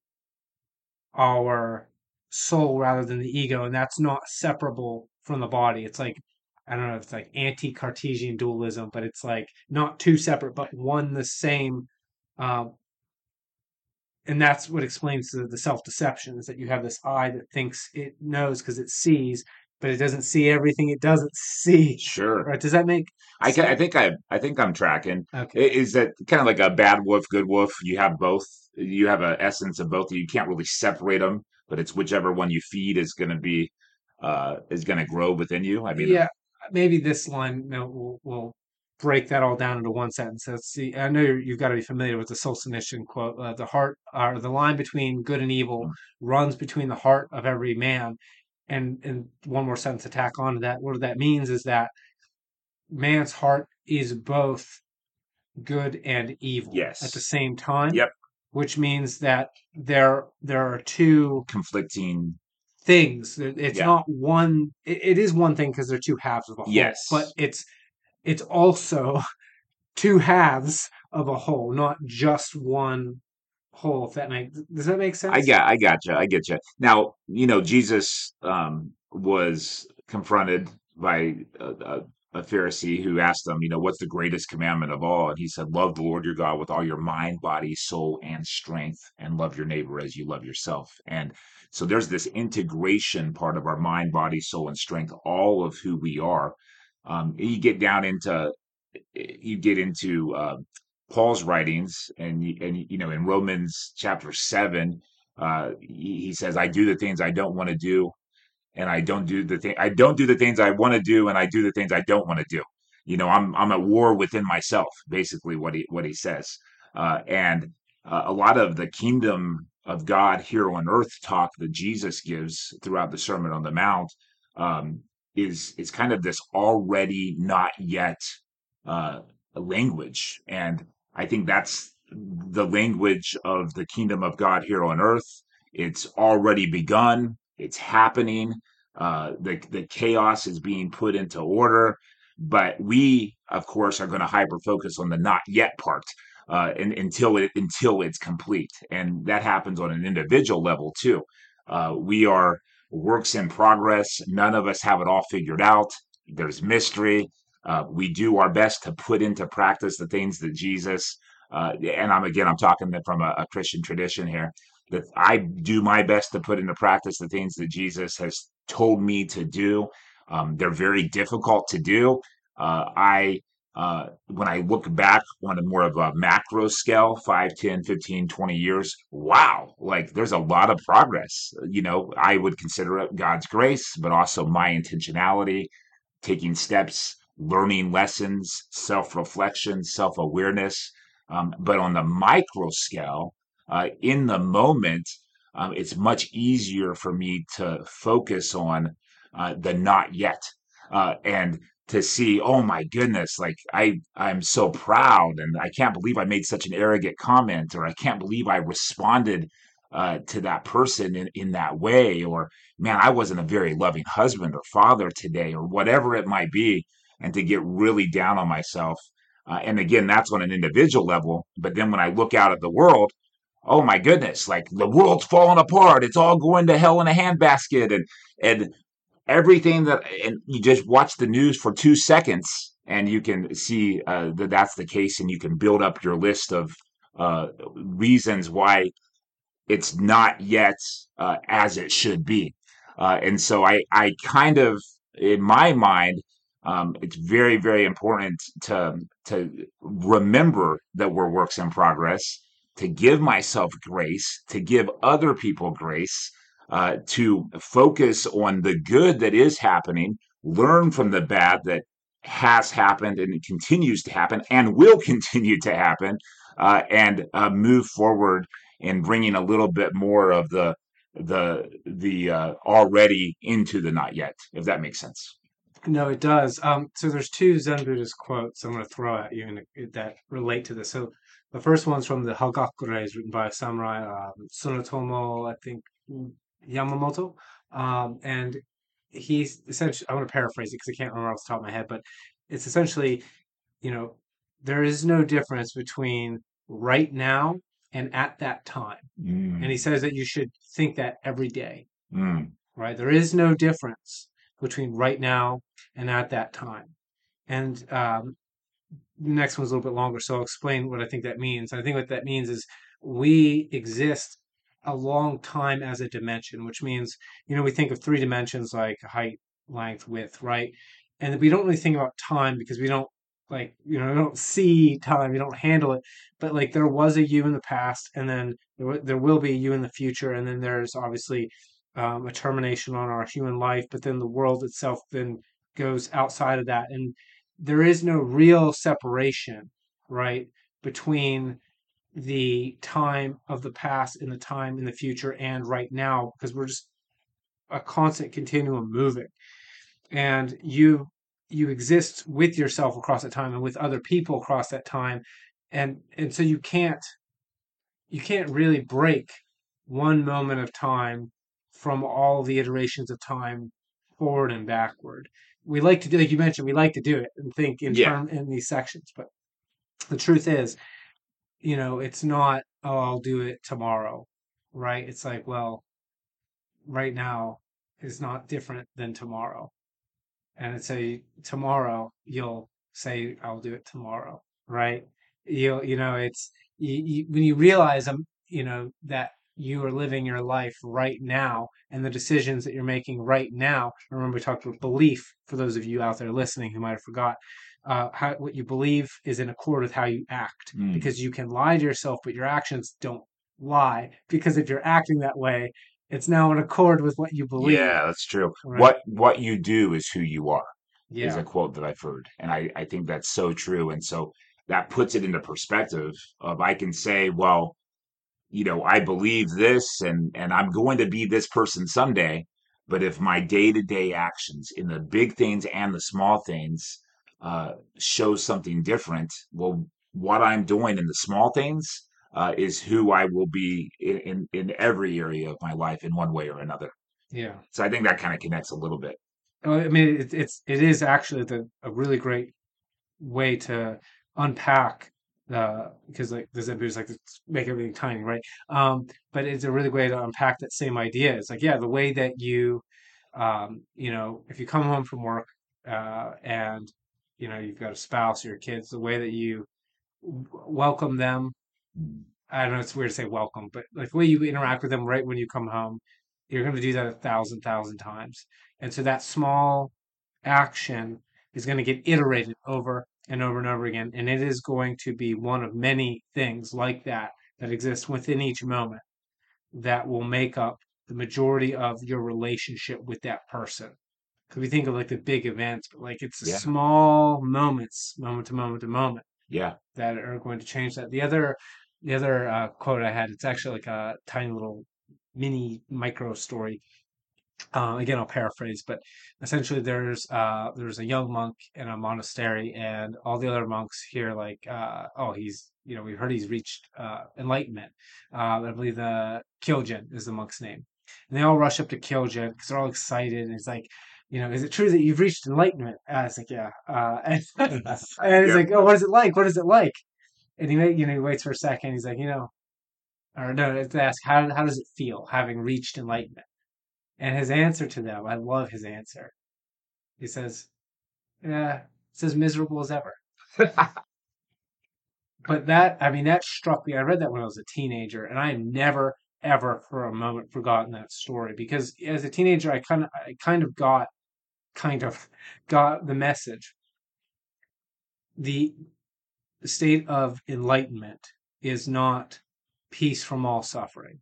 our soul rather than the ego, and that's not separable from the body. It's like I don't know, if it's like anti-Cartesian dualism, but it's like not two separate, but one the same. Um, and that's what explains the, the self-deception is that you have this eye that thinks it knows because it sees, but it doesn't see everything it doesn't see. Sure. Right? Does that make I can, I think I I think I'm tracking. okay? Is that kind of like a bad wolf, good wolf? You have both. You have an essence of both. You can't really separate them, but it's whichever one you feed is going to be uh is going to grow within you. I mean, yeah, maybe this line no, will will break that all down into one sentence. Let's see. I know you're, you've got to be familiar with the Solzhenitsyn quote: uh, "The heart, or the line between good and evil, runs between the heart of every man." And and one more sentence to tack on to that. What that means is that man's heart is both good and evil Yes. at the same time. Yep. Which means that there there are two conflicting. Things. It's Yeah. not one. It, it is one thing because they're two halves of a whole. Yes. But it's it's also two halves of a whole, not just one whole. If that make does that make sense? I got, I got you. I get you. Now, you know, Jesus um, was confronted by a, a, a Pharisee who asked him, you know, what's the greatest commandment of all? And he said, love the Lord your God with all your mind, body, soul, and strength, and love your neighbor as you love yourself. And so there's this integration part of our mind, body, soul, and strength, all of who we are. Um, you get down into you get into uh, Paul's writings, and and you know in Romans chapter seven, uh, he, he says, "I do the things I don't want to do, and I don't do the thing I don't do the things I want to do, and I do the things I don't want to do." You know, I'm I'm at war within myself. Basically, what he what he says, uh, and uh, a lot of the kingdom of God here on earth talk that Jesus gives throughout the Sermon on the Mount um, is is kind of this already not yet uh, language, and I think that's the language of the kingdom of God here on earth. It's already begun. It's happening. Uh, the the chaos is being put into order, but we, of course, are going to hyper focus on the not yet part uh, and, until it until it's complete, and that happens on an individual level too. Uh, we are works in progress. None of us have it all figured out. There's mystery. Uh, we do our best to put into practice the things that Jesus, uh, and I'm again, I'm talking from a, a Christian tradition here, that I do my best to put into practice the things that Jesus has told me to do. Um, they're very difficult to do. Uh, I, uh, when I look back on a more of a macro scale, 5, 10, 15, 20 years, wow, like there's a lot of progress. You know, I would consider it God's grace, but also my intentionality, taking steps learning lessons, self reflection, self awareness. Um, but on the micro scale, uh, in the moment, um, it's much easier for me to focus on uh, the not yet uh, and to see, oh my goodness, like I, I'm so proud and I can't believe I made such an arrogant comment or I can't believe I responded uh, to that person in, in that way or man, I wasn't a very loving husband or father today or whatever it might be and to get really down on myself. Uh, and again, that's on an individual level. But then when I look out at the world, oh my goodness, like the world's falling apart. It's all going to hell in a handbasket. And, and everything that, and you just watch the news for two seconds and you can see uh, that that's the case. And you can build up your list of uh, reasons why it's not yet uh, as it should be. Uh, and so I, I kind of, in my mind, um, it's very, very important to to remember that we're works in progress, to give myself grace, to give other people grace, uh, to focus on the good that is happening, learn from the bad that has happened and continues to happen and will continue to happen, uh, and uh, move forward in bringing a little bit more of the the the uh, already into the not yet, if that makes sense. No, it does. Um, so there's two Zen Buddhist quotes I'm going to throw at you in, that relate to this. So the first one's from the Hagakure, is written by a samurai, um, Tsunetomo, I think Yamamoto, um, and he's essentially. I want to paraphrase it because I can't remember off the top of my head, but it's essentially, you know, there is no difference between right now and at that time. Mm. And he says that you should think that every day. Mm. Right? There is no difference between right now and at that time. And um, the next one's a little bit longer, so I'll explain what I think that means. I think what that means is we exist a long time as a dimension, which means, you know, we think of three dimensions like height, length, width, right? And we don't really think about time because we don't like, you know, we don't see time, we don't handle it. But like there was a you in the past, and then there, there will be you in the future, and then there's obviously um, a termination on our human life, but then the world itself then goes outside of that. And there is no real separation, right, between the time of the past and the time in the future and right now, because we're just a constant continuum moving. And you you exist with yourself across that time and with other people across that time. And and so you can't you can't really break one moment of time from all the iterations of time forward and backward. We like to do, like you mentioned, we like to do it and think in Yeah. term in these sections, but the truth is, you know, it's not, oh, I'll do it tomorrow, right? It's like, well, right now is not different than tomorrow. And it's a tomorrow you'll say, I'll do it tomorrow, right? You you know, it's you, you, when you realize, I'm you know, that you are living your life right now and the decisions that you're making right now. Remember, we talked about belief for those of you out there listening who might have forgot. Uh, how, what you believe is in accord with how you act Mm. because you can lie to yourself, but your actions don't lie. Because if you're acting that way, it's now in accord with what you believe. Yeah, that's true. Right. What what you do is who you are. is a quote that I've heard. And I, I think that's so true. And so that puts it into perspective of I can say, well, you know, I believe this and, and I'm going to be this person someday. But if my day to day actions in the big things and the small things uh, show something different, well, what I'm doing in the small things uh, is who I will be in, in, in every area of my life in one way or another. Yeah. So I think that kind of connects a little bit. Well, I mean, it, it's it is actually the a really great way to unpack uh because like the Zen is like let's make everything tiny, right? Um, but it's a really way to unpack that same idea. It's like yeah, the way that you, um, you know, if you come home from work, uh, and you know you've got a spouse or your kids, the way that you w- welcome them. I don't know, it's weird to say welcome, but like the way you interact with them right when you come home, you're going to do that a thousand, thousand times. And so that small action is going to get iterated over and over and over again. And it is going to be one of many things like that that exist within each moment that will make up the majority of your relationship with that person. Because we think of like the big events, but like it's the Yeah. small moments, moment to moment to moment Yeah. that are going to change that. The other, the other uh, quote I had, it's actually like a tiny little mini micro story. Uh, again, I'll paraphrase, but essentially, there's uh, there's a young monk in a monastery, and all the other monks here, like, uh, oh, he's, you know, we've heard he's reached uh, enlightenment. Uh, I believe the Kyojin is the monk's name, and they all rush up to Kyojin because they're all excited, and it's like, you know, is it true that you've reached enlightenment? And it's like, yeah, uh, and, and it's Yeah. like, oh, what is it like? What is it like? And he, you know, he waits for a second. He's like, you know, or no, to ask how how does it feel having reached enlightenment? And his answer to them, I love his answer. He says, "Yeah, it's as miserable as ever." But that, I mean, that struck me. I read that when I was a teenager, and I never, ever for a moment forgotten that story because as a teenager, I kind of, I kind of got, kind of got the message. The state of enlightenment is not peace from all suffering.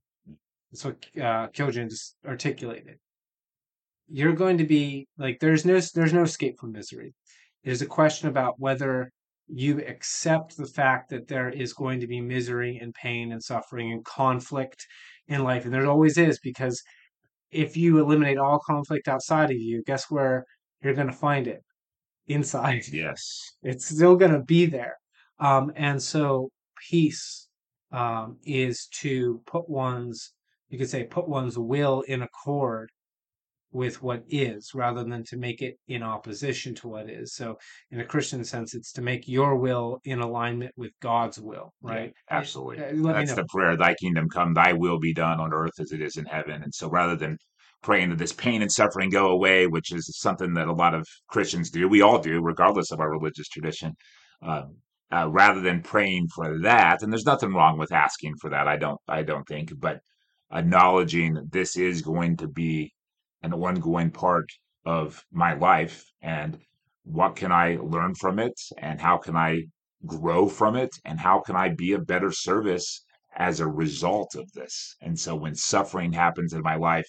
That's what uh, Kyojin just articulated. You're going to be like there's no there's no escape from misery. It is a question about whether you accept the fact that there is going to be misery and pain and suffering and conflict in life, and there always is because if you eliminate all conflict outside of you, guess where you're going to find it? Inside yes. it's still going to be there. Um, and so peace um, is to put one's, you could say, put one's will in accord with what is rather than to make it in opposition to what is. So, in a Christian sense, it's to make your will in alignment with God's will, Yeah, right? absolutely. Uh, let That's the prayer, thy kingdom come, thy will be done on earth as it is in heaven. And so rather than praying that this pain and suffering go away, which is something that a lot of Christians do, we all do, regardless of our religious tradition, um, uh, rather than praying for that, and there's nothing wrong with asking for that, I don't, I don't think, but acknowledging that this is going to be an ongoing part of my life and what can I learn from it and how can I grow from it and how can I be a better service as a result of this. And so when suffering happens in my life,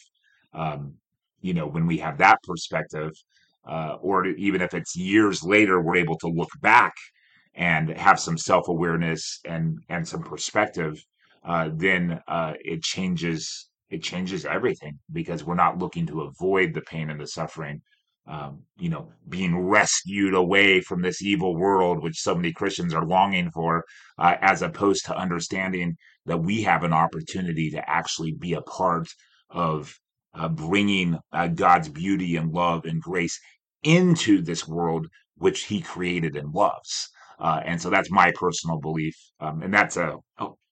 um, you know, when we have that perspective, uh, or even if it's years later, we're able to look back and have some self awareness and and some perspective, uh, then uh, it changes it changes everything because we're not looking to avoid the pain and the suffering. Um, you know, being rescued away from this evil world, which so many Christians are longing for, uh, as opposed to understanding that we have an opportunity to actually be a part of uh, bringing uh, God's beauty and love and grace into this world which He created and loves. Uh, and so that's my personal belief, um, and that's a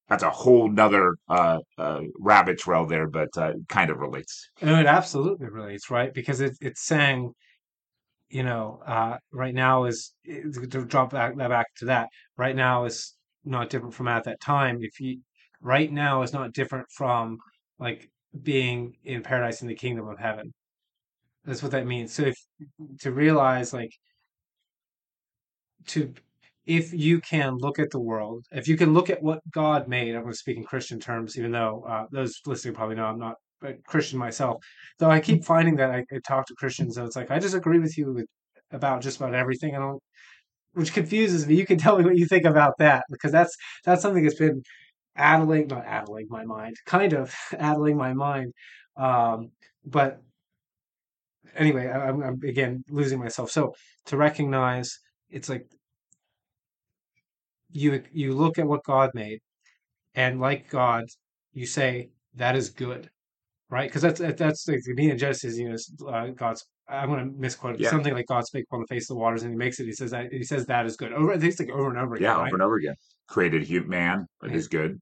that's a whole nother uh, uh, rabbit trail there, but uh, kind of relates. And it absolutely relates, right? Because it, it's saying, you know, uh, right now is to drop back back to that. Right now is not different from at that time. If you right now is not different from like being in paradise in the kingdom of heaven. That's what that means. So if to realize like to if you can look at the world, if you can look at what God made, I'm going to speak in Christian terms, even though uh, those listening probably know I'm not a Christian myself. Though I keep finding that I, I talk to Christians, and it's like I just agree with you with, about just about everything. I don't, which confuses me. You can tell me what you think about that because that's that's something that's been addling, not addling my mind, kind of addling my mind. Um, but anyway, I'm, I'm again losing myself. So to recognize, it's like you you look at what God made, and like God, you say that is good, right? Because that's that's the beginning of Genesis. You know, uh, God's. I'm going to misquote it. Yeah. Something like God spake upon the face of the waters, and He makes it. He says that He says that is good. Over, I think it's like over and over again. Yeah, right? over and over again. Created human man, it is good.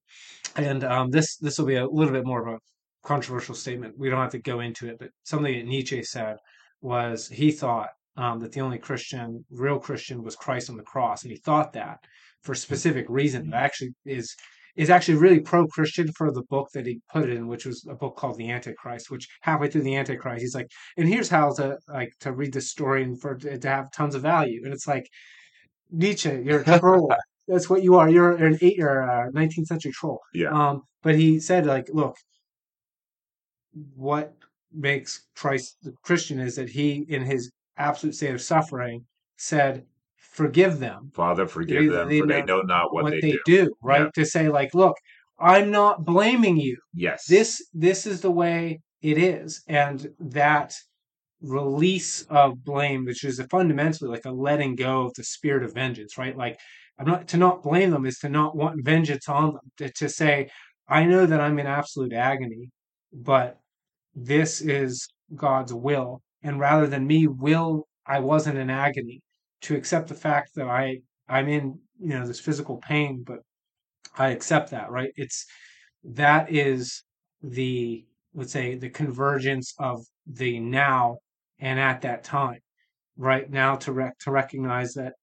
And um, this this will be a little bit more of a controversial statement. We don't have to go into it, but something that Nietzsche said was he thought um, that the only Christian, real Christian, was Christ on the cross, and he thought that for a specific reason. That actually is is actually really pro-Christian for the book that he put it in, which was a book called The Antichrist. Which halfway through the Antichrist, he's like, and here's how to like to read this story and for it to have tons of value. And it's like Nietzsche, you're a troll. That's what you are. You're an eight or 19th century troll. Yeah. Um, but he said, like, look, what makes Christ the Christian is that he, in his absolute state of suffering, said, "Forgive them, Father, forgive They- them, they for they know know not what, what they, do. do." Right? To say, like, look, I'm not blaming you. Yes. This this is the way it is, and that release of blame, which is fundamentally like a letting go of the spirit of vengeance, right? Like I'm not to not blame them is to not want vengeance on them. To, to say, I know that I'm in absolute agony, but this is God's will. And rather than me will I wasn't in agony, to accept the fact that I I'm in, you know, this physical pain, but I accept that, right? It's that is the let's say the convergence of the now and at that time, right? Now to rec- to recognize that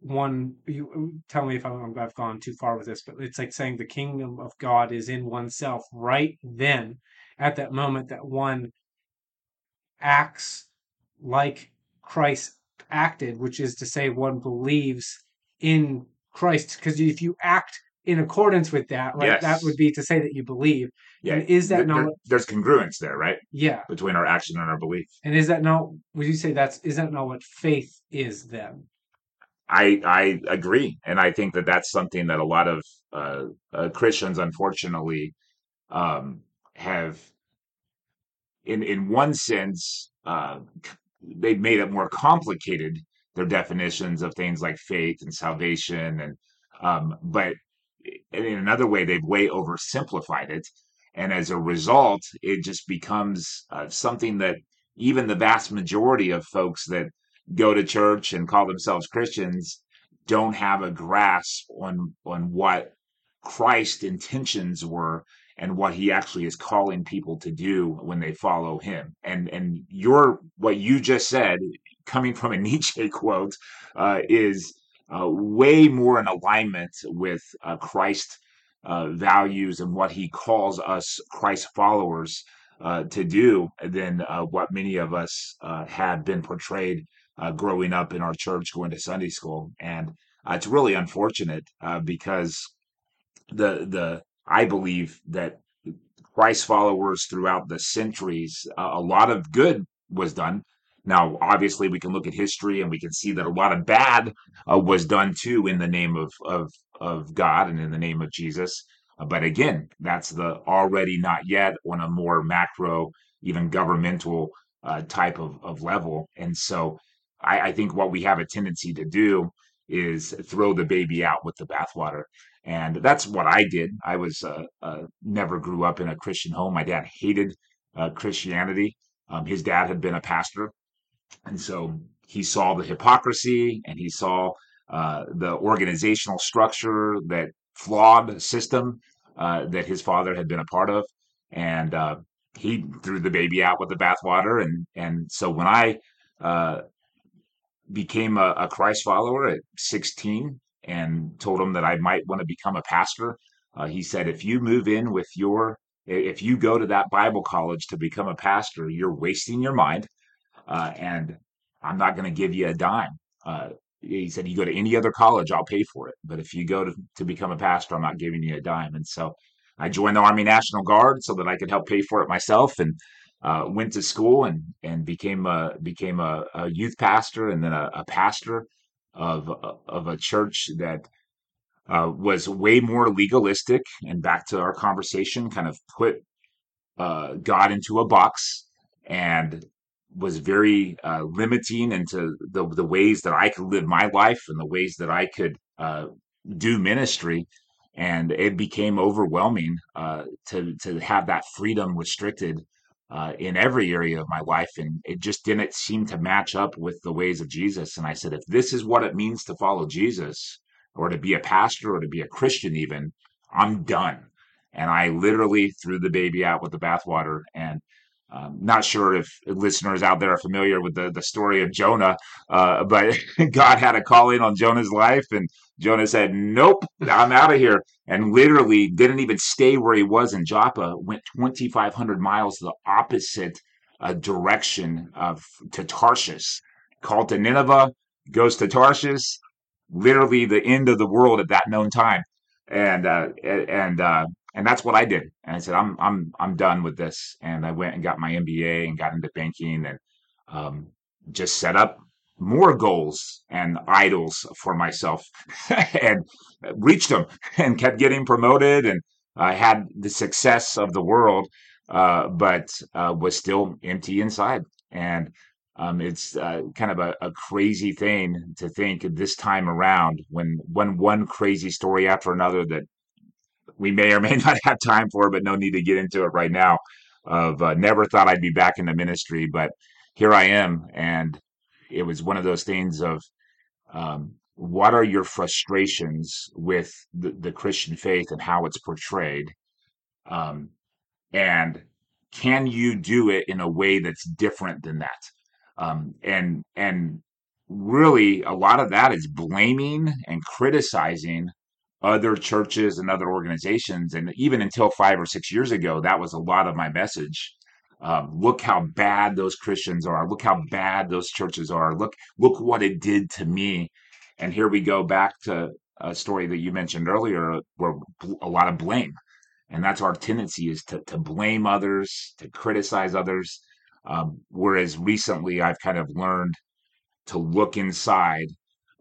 one you tell me if I'm, I've gone too far with this, but it's like saying the kingdom of God is in oneself right then at that moment that one acts like Christ acted, which is to say one believes in Christ. Because if you act in accordance with that, right, that would be to say that you believe. yeah. and is that There- not- there- there's congruence there, right? Yeah. Between our action and our belief. And is that not would you say that's is that not what faith is then? I I agree, and I think that that's something that a lot of uh, uh, Christians, unfortunately, um, have, in in one sense, uh, they've made it more complicated. Their definitions of things like faith and salvation, and um, but in another way, they've way oversimplified it, and as a result, it just becomes uh, something that even the vast majority of folks that go to church and call themselves Christians don't have a grasp on on what Christ's intentions were and what he actually is calling people to do when they follow him. And and your what you just said, coming from a Nietzsche quote, uh, is uh, way more in alignment with uh, Christ uh, values and what he calls us Christ followers uh, to do than uh, what many of us had been portrayed growing up in our church, going to Sunday school, and it's really unfortunate because the the I believe that Christ followers throughout the centuries, uh, a lot of good was done. Now, obviously, we can look at history and we can see that a lot of bad uh, was done too in the name of of of God and in the name of Jesus. Uh, but again, that's the already not yet on a more macro, even governmental uh, type of, of level. And so I, I think what we have a tendency to do is throw the baby out with the bathwater. And that's what I did. I was uh, uh, never grew up in a Christian home. My dad hated uh, Christianity. Um, his dad had been a pastor, and so he saw the hypocrisy and he saw uh, the organizational structure, that flawed system uh, that his father had been a part of, and uh, he threw the baby out with the bathwater. And and so when I became a, a, Christ follower at 16 and told him that I might want to become a pastor, uh, he said, if you move in with your if you go to that Bible college to become a pastor, you're wasting your mind, uh, and I'm not going to give you a dime. Uh, he said, you go to any other college, I'll pay for it. But if you go to, to become a pastor, I'm not giving you a dime. And so I joined the Army National Guard so that I could help pay for it myself and uh, went to school and, and became a, became a, a youth pastor and then a, a pastor of, of a church that uh, was way more legalistic. And back to our conversation, kind of put uh, God into a box and was very uh, limiting into the the ways that I could live my life and the ways that I could uh, do ministry, and it became overwhelming uh, to to have that freedom restricted uh, in every area of my life, and it just didn't seem to match up with the ways of Jesus. And I said, if this is what it means to follow Jesus, or to be a pastor, or to be a Christian, even, I'm done. And I literally threw the baby out with the bathwater and um, not sure if listeners out there are familiar with the, the story of Jonah, uh, but God had a calling on Jonah's life, and Jonah said, Nope, I'm out of here. And literally didn't even stay where he was in Joppa, went 2,500 miles the opposite uh, direction of to Tarshish, called to Nineveh, goes to Tarshish, literally the end of the world at that known time. And uh, and uh, and that's what I did. And I said, I'm I'm I'm done with this. And I went and got my MBA and got into banking and um, just set up more goals and idols for myself and reached them and kept getting promoted and I had the success of the world, uh, but uh, was still empty inside. And um, it's uh, kind of a, a, crazy thing to think this time around when when one crazy story after another that we may or may not have time for, but no need to get into it right now. Of uh, never thought I'd be back in the ministry, but here I am, and it was one of those things of um, what are your frustrations with the, the, Christian faith and how it's portrayed, um, and can you do it in a way that's different than that? Um, and and really, a lot of that is blaming and criticizing other churches and other organizations. And even until five or six years ago, that was a lot of my message. Um, look how bad those Christians are. Look how bad those churches are. Look, look what it did to me. And here we go back to a story that you mentioned earlier, where a lot of blame, and that's our tendency is to to blame others, to criticize others. Um, whereas recently, I've kind of learned to look inside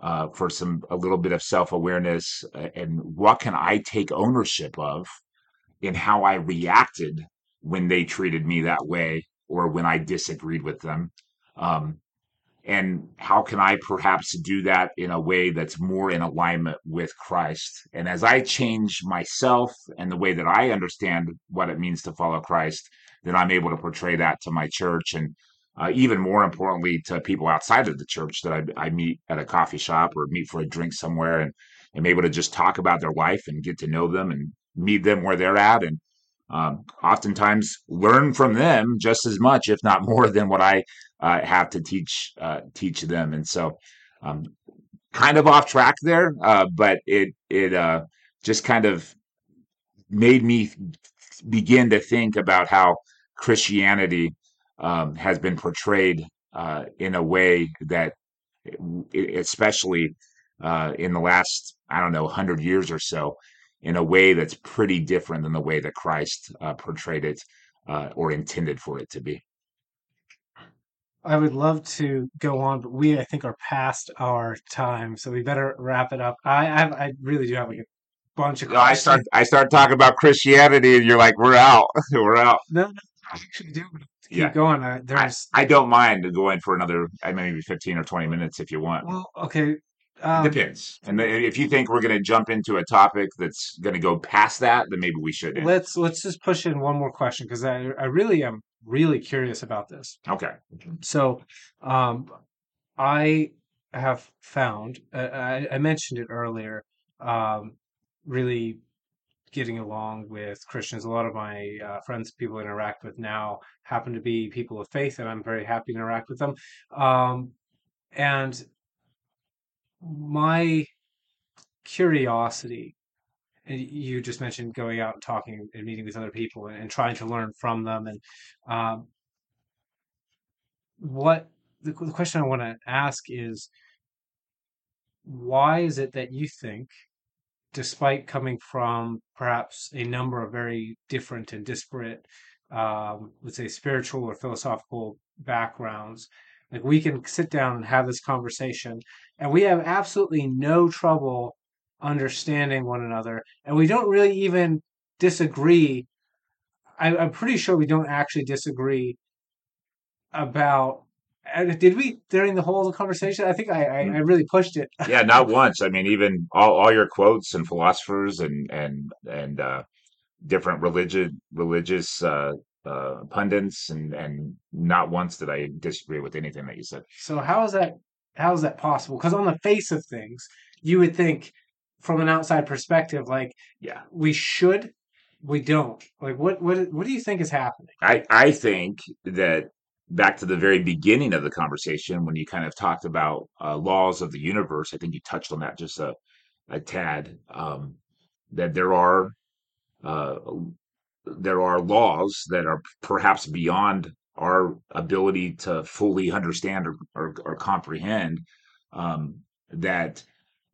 uh, for some a little bit of self awareness and what can I take ownership of in how I reacted when they treated me that way or when I disagreed with them. Um, and how can I perhaps do that in a way that's more in alignment with Christ? And as I change myself and the way that I understand what it means to follow Christ, then I'm able to portray that to my church and uh, even more importantly to people outside of the church that I, I, meet at a coffee shop or meet for a drink somewhere and am able to just talk about their life and get to know them and meet them where they're at and um, oftentimes learn from them just as much if not more than what i uh, have to teach uh, teach them. And so um, kind of off track there uh, but it it uh, just kind of made me begin to think about how christianity um, has been portrayed uh, in a way that, especially uh, in the last, I don't know, hundred years or so, in a way that's pretty different than the way that Christ uh, portrayed it uh, or intended for it to be. I would love to go on, but we, I think, are past our time, so we better wrap it up. I, I, I really do have like a bunch of. No, I start, I start talking about Christianity, and you're like, "We're out, we're out." No, no, I actually do keep yeah. going. I, there's I, I, don't mind going for another uh, maybe fifteen or twenty minutes if you want. Well, okay. Um, Depends. And if you think we're going to jump into a topic that's going to go past that, then maybe we should. Let's let's just push in one more question because I I really am really curious about this. Okay. So, um, I have found, uh, I, I mentioned it earlier, um, really getting along with Christians. A lot of my uh, friends, people I interact with now, happen to be people of faith, and I'm very happy to interact with them. Um, and my curiosity, and you just mentioned going out and talking and meeting with other people and, and trying to learn from them, and um, what the, the question I want to ask is why is it that you think, despite coming from perhaps a number of very different and disparate, um, let's say, spiritual or philosophical backgrounds, like we can sit down and have this conversation, and we have absolutely no trouble understanding one another, and we don't really even disagree. I, I'm pretty sure we don't actually disagree about. Did we during the whole conversation? I think I, I, I really pushed it. Yeah, not once. I mean, even all, all your quotes and philosophers and and and uh, different religion religious uh, uh, pundits and and not once did I disagree with anything that you said. So how is that how is that possible? Because on the face of things, you would think from an outside perspective, like Yeah, we should, we don't. Like what what what do you think is happening? I I think that back to the very beginning of the conversation when you kind of talked about uh, laws of the universe. I think you touched on that just a a tad. Um, that there are uh, there are laws that are perhaps beyond our ability to fully understand or, or, or comprehend um, that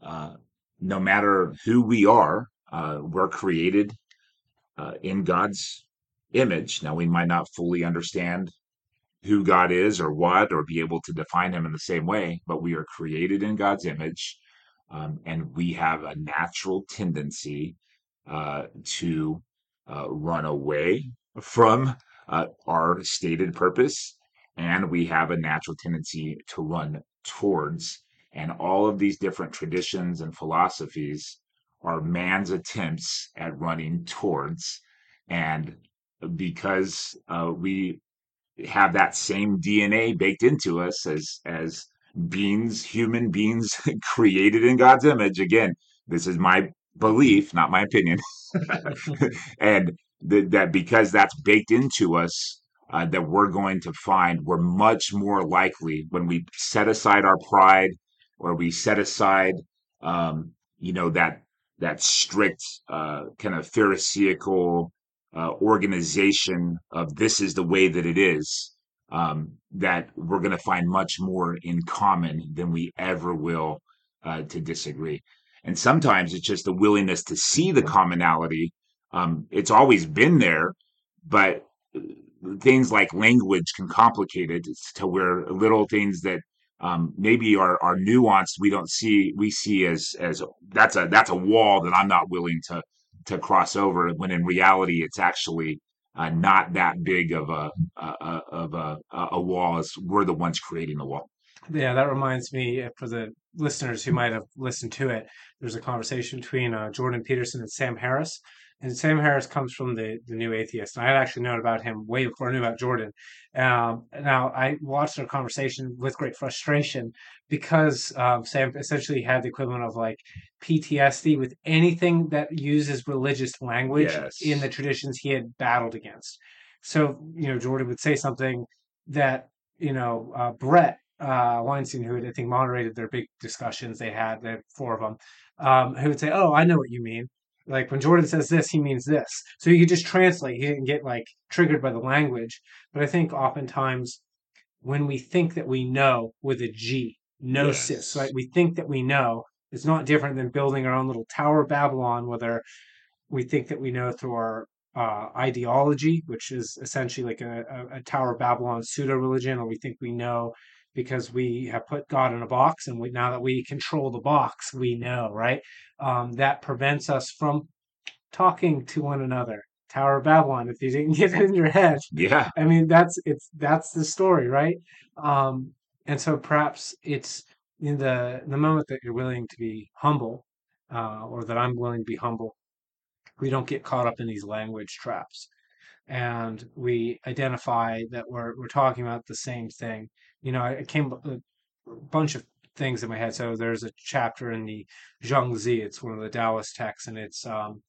uh, no matter who we are, uh, we're created uh, in God's image. Now, we might not fully understand who God is or what, or be able to define him in the same way, but we are created in God's image. Um, and we have a natural tendency uh, to uh, run away from uh, our stated purpose, and we have a natural tendency to run towards. And all of these different traditions and philosophies are man's attempts at running towards. And because uh, we have that same DNA baked into us as as beings, human beings created in God's image. Again, this is my belief, not my opinion, and th- that because that's baked into us, uh, that we're going to find we're much more likely when we set aside our pride or we set aside, um, you know, that that strict uh, kind of pharisaical uh, organization of this is the way that it is. Um, that we're going to find much more in common than we ever will uh, to disagree. And sometimes it's just the willingness to see the commonality. Um, it's always been there, but uh, things like language can complicate it to where little things that um, maybe are, are nuanced we don't see we see as as that's a that's a wall that I'm not willing to to cross over when in reality it's actually uh, not that big of a, of a, a wall as we're the ones creating the wall. Yeah, that reminds me uh, for the listeners who might have listened to it. There's a conversation between uh, Jordan Peterson and Sam Harris, and Sam Harris comes from the the New Atheist. And I had actually known about him way before I knew about Jordan. Um, now I watched their conversation with great frustration because um, Sam essentially had the equivalent of like PTSD with anything that uses religious language in the traditions he had battled against. So you know, Jordan would say something that you know uh, Bret uh, Weinstein, who I think moderated their big discussions they had, they had four of them, um, who would say, "Oh, I know what you mean." Like when Jordan says this, he means this. So you could just translate. He didn't get like triggered by the language. But I think oftentimes when we think that we know with a G, gnosis, right? We think that we know. It's not different than building our own little Tower of Babylon, whether we think that we know through our uh, ideology, which is essentially like a, a, a Tower of Babylon pseudo religion, or we think we know because we have put God in a box, and we, now that we control the box, we know, right? Um, that prevents us from talking to one another. Tower of Babylon, if you didn't get it in your head, Yeah. I mean that's it's that's the story, right? Um, and so perhaps it's in the the moment that you're willing to be humble, uh, or that I'm willing to be humble we don't get caught up in these language traps and we identify that we're we're talking about the same thing you know i came a bunch of things in my head. So there's a chapter in the Zhuangzi. It's one of the Taoist texts, and it's um,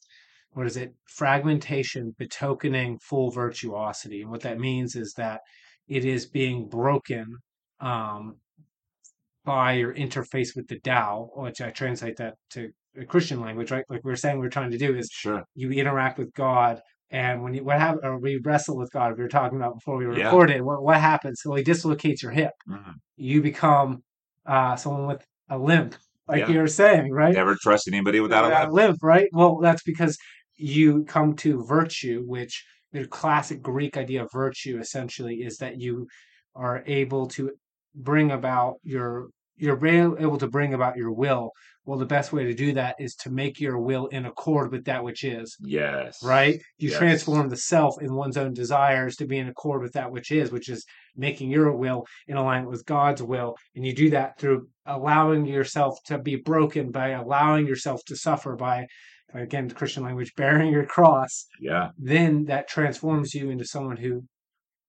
what is it? Fragmentation betokening full virtuosity. And what that means is that it is being broken um, by your interface with the Tao, which I translate that to a Christian language, right? Like we are saying, we are trying to do is Sure. you interact with God, and when you what happen, or we wrestle with God, if we were talking about before we Yeah. recorded. What what happens? So he dislocates your hip. Mhm. You become uh, someone with a limp, like Yeah. you were saying, right? Never trust anybody without a limp. limp, right? Well, that's because you come to virtue, which the classic Greek idea of virtue essentially is that you are able to bring about your you're able to bring about your will. Well, the best way to do that is to make your will in accord with that which is, Yes. right? You Yes. transform the self in one's own desires to be in accord with that which is, which is making your will in alignment with God's will. And you do that through allowing yourself to be broken by allowing yourself to suffer by, again, the Christian language, bearing your cross. Yeah. Then that transforms you into someone who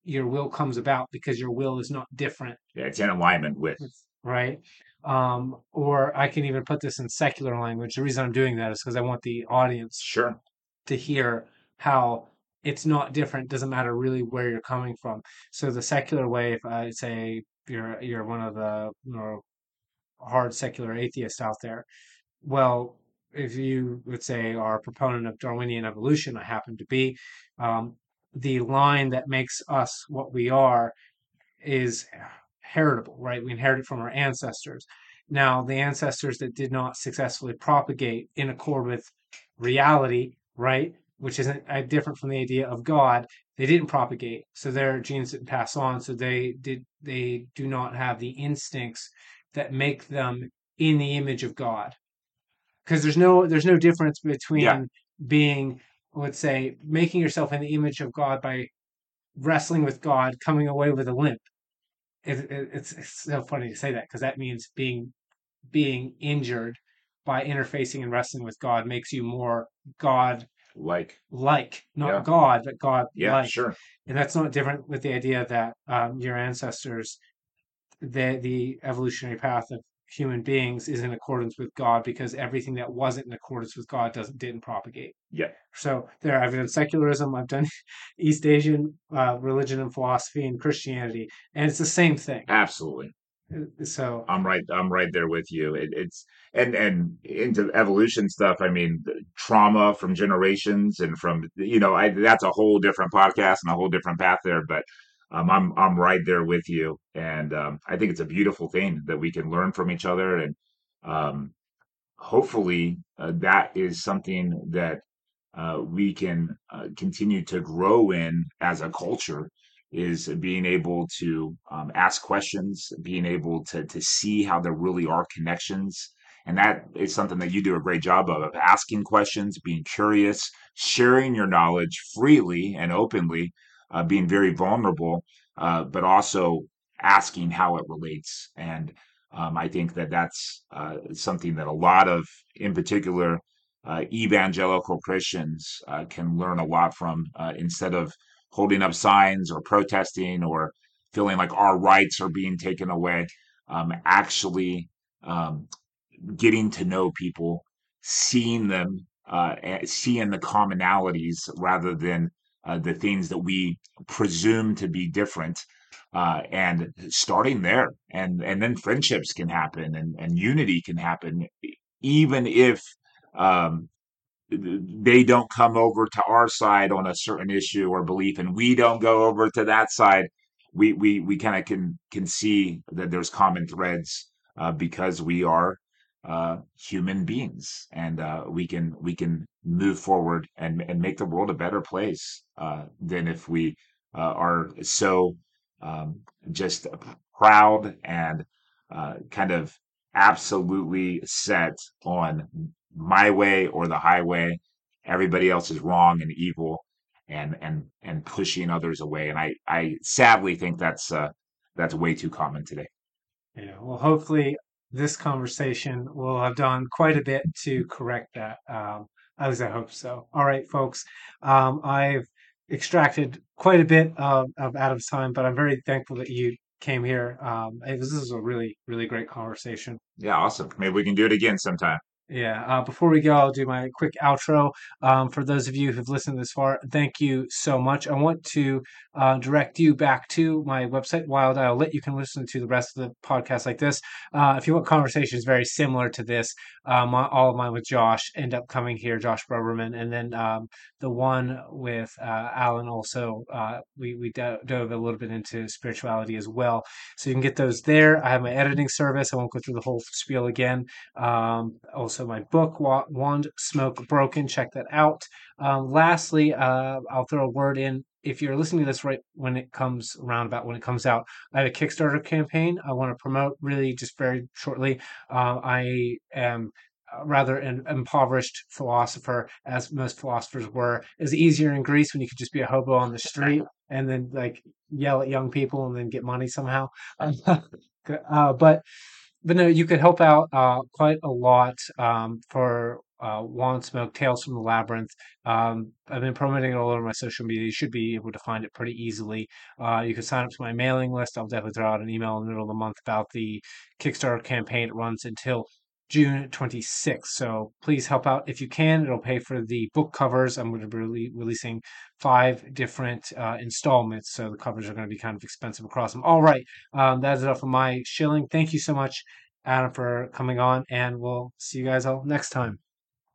your will comes about because your will is not different Yeah. It's in alignment with. Right? Um, or I can even put this in secular language. The reason I'm doing that is because I want the audience Sure. to hear how it's not different. Doesn't matter really where you're coming from. So the secular way, if I say you're you're one of the you know, hard secular atheists out there, well, if you would say are a proponent of Darwinian evolution, I happen to be. Um, the line that makes us what we are is heritable, right? We inherit it from our ancestors. Now, the ancestors that did not successfully propagate in accord with reality, right, which isn't uh, different from the idea of God, they didn't propagate, so their genes didn't pass on. So they did they do not have the instincts that make them in the image of God. Because there's no there's no difference between Yeah. being, let's say, making yourself in the image of God by wrestling with God, coming away with a limp. It, it, it's, it's so funny to say that because that means being being injured by interfacing and wrestling with God makes you more God Like. like, not Yeah. God, but God Yeah. Sure. And that's not different with the idea that um, your ancestors, the the evolutionary path of human beings is in accordance with God because everything that wasn't in accordance with God doesn't didn't propagate. Yeah. So there, I've done secularism, I've done East Asian uh, religion and philosophy and Christianity, and it's the same thing. Absolutely. Uh, So I'm right. I'm right there with you. It, it's and and into evolution stuff. I mean, the trauma from generations and from you know, I that's a whole different podcast and a whole different path there. But um, I'm I'm right there with you, and um, I think it's a beautiful thing that we can learn from each other, and um, hopefully uh, that is something that uh, we can uh, continue to grow in as a culture is being able to um, ask questions, being able to to see how there really are connections, and that is something that you do a great job of, of asking questions, being curious, sharing your knowledge freely and openly, uh, being very vulnerable, uh, but also asking how it relates. And um, I think that that's uh, something that a lot of, in particular, uh, evangelical Christians uh, can learn a lot from uh, instead of holding up signs or protesting or feeling like our rights are being taken away. Um, actually, um, getting to know people, seeing them, seeing the commonalities rather than uh, the things that we presume to be different. Uh, and starting there, and and then friendships can happen, and and unity can happen, even if um, they don't come over to our side on a certain issue or belief and we don't go over to that side we we we kind of can can see that there's common threads uh, because we are uh, human beings and uh, we can we can move forward and and make the world a better place uh, than if we uh, are so um, just proud and uh, kind of absolutely set on my way or the highway. Everybody else is wrong and evil, and and and pushing others away. And I I sadly think that's uh, that's way too common today. Yeah, well, hopefully this conversation will have done quite a bit to correct that. Um, at least I hope so. All right, folks. Um, I've extracted quite a bit of, of Adam's time, but I'm very thankful that you came here. Um, this is a really, really great conversation. Yeah, awesome. Maybe we can do it again sometime. Yeah. Uh, before we go, I'll do my quick outro. Um, for those of you who've listened this far, thank you so much. I want to uh, direct you back to my website, Wild Isle Lit. You can listen to the rest of the podcast like this. Uh, if you want conversations very similar to this, um, all of mine with Josh end up coming here, Josh Broberman, and then um, the one with uh, Alan also. Uh, we we dove a little bit into spirituality as well, so you can get those there. I have my editing service. I won't go through the whole spiel again. Um, also, my book, Wand Smoke Broken. Check that out. Um, lastly, uh, I'll throw a word in if you're listening to this right when it comes around about when it comes out, I have a Kickstarter campaign I want to promote really just very shortly. Uh, I am rather an impoverished philosopher, as most philosophers were. It's easier in Greece when you could just be a hobo on the street and then like yell at young people and then get money somehow. uh, but but no, you could help out uh, quite a lot um, for uh, Smoke, Tales from the Labyrinth. Um, I've been promoting it all over my social media. You should be able to find it pretty easily. Uh, you can sign up to my mailing list. I'll definitely throw out an email in the middle of the month about the Kickstarter campaign. It runs until June 26th. So please help out if you can. It'll pay for the book covers. I'm going to be releasing five different uh, installments. So the covers are going to be kind of expensive across them. All right. Um, that is it for my shilling. Thank you so much, Adam, for coming on. And we'll see you guys all next time.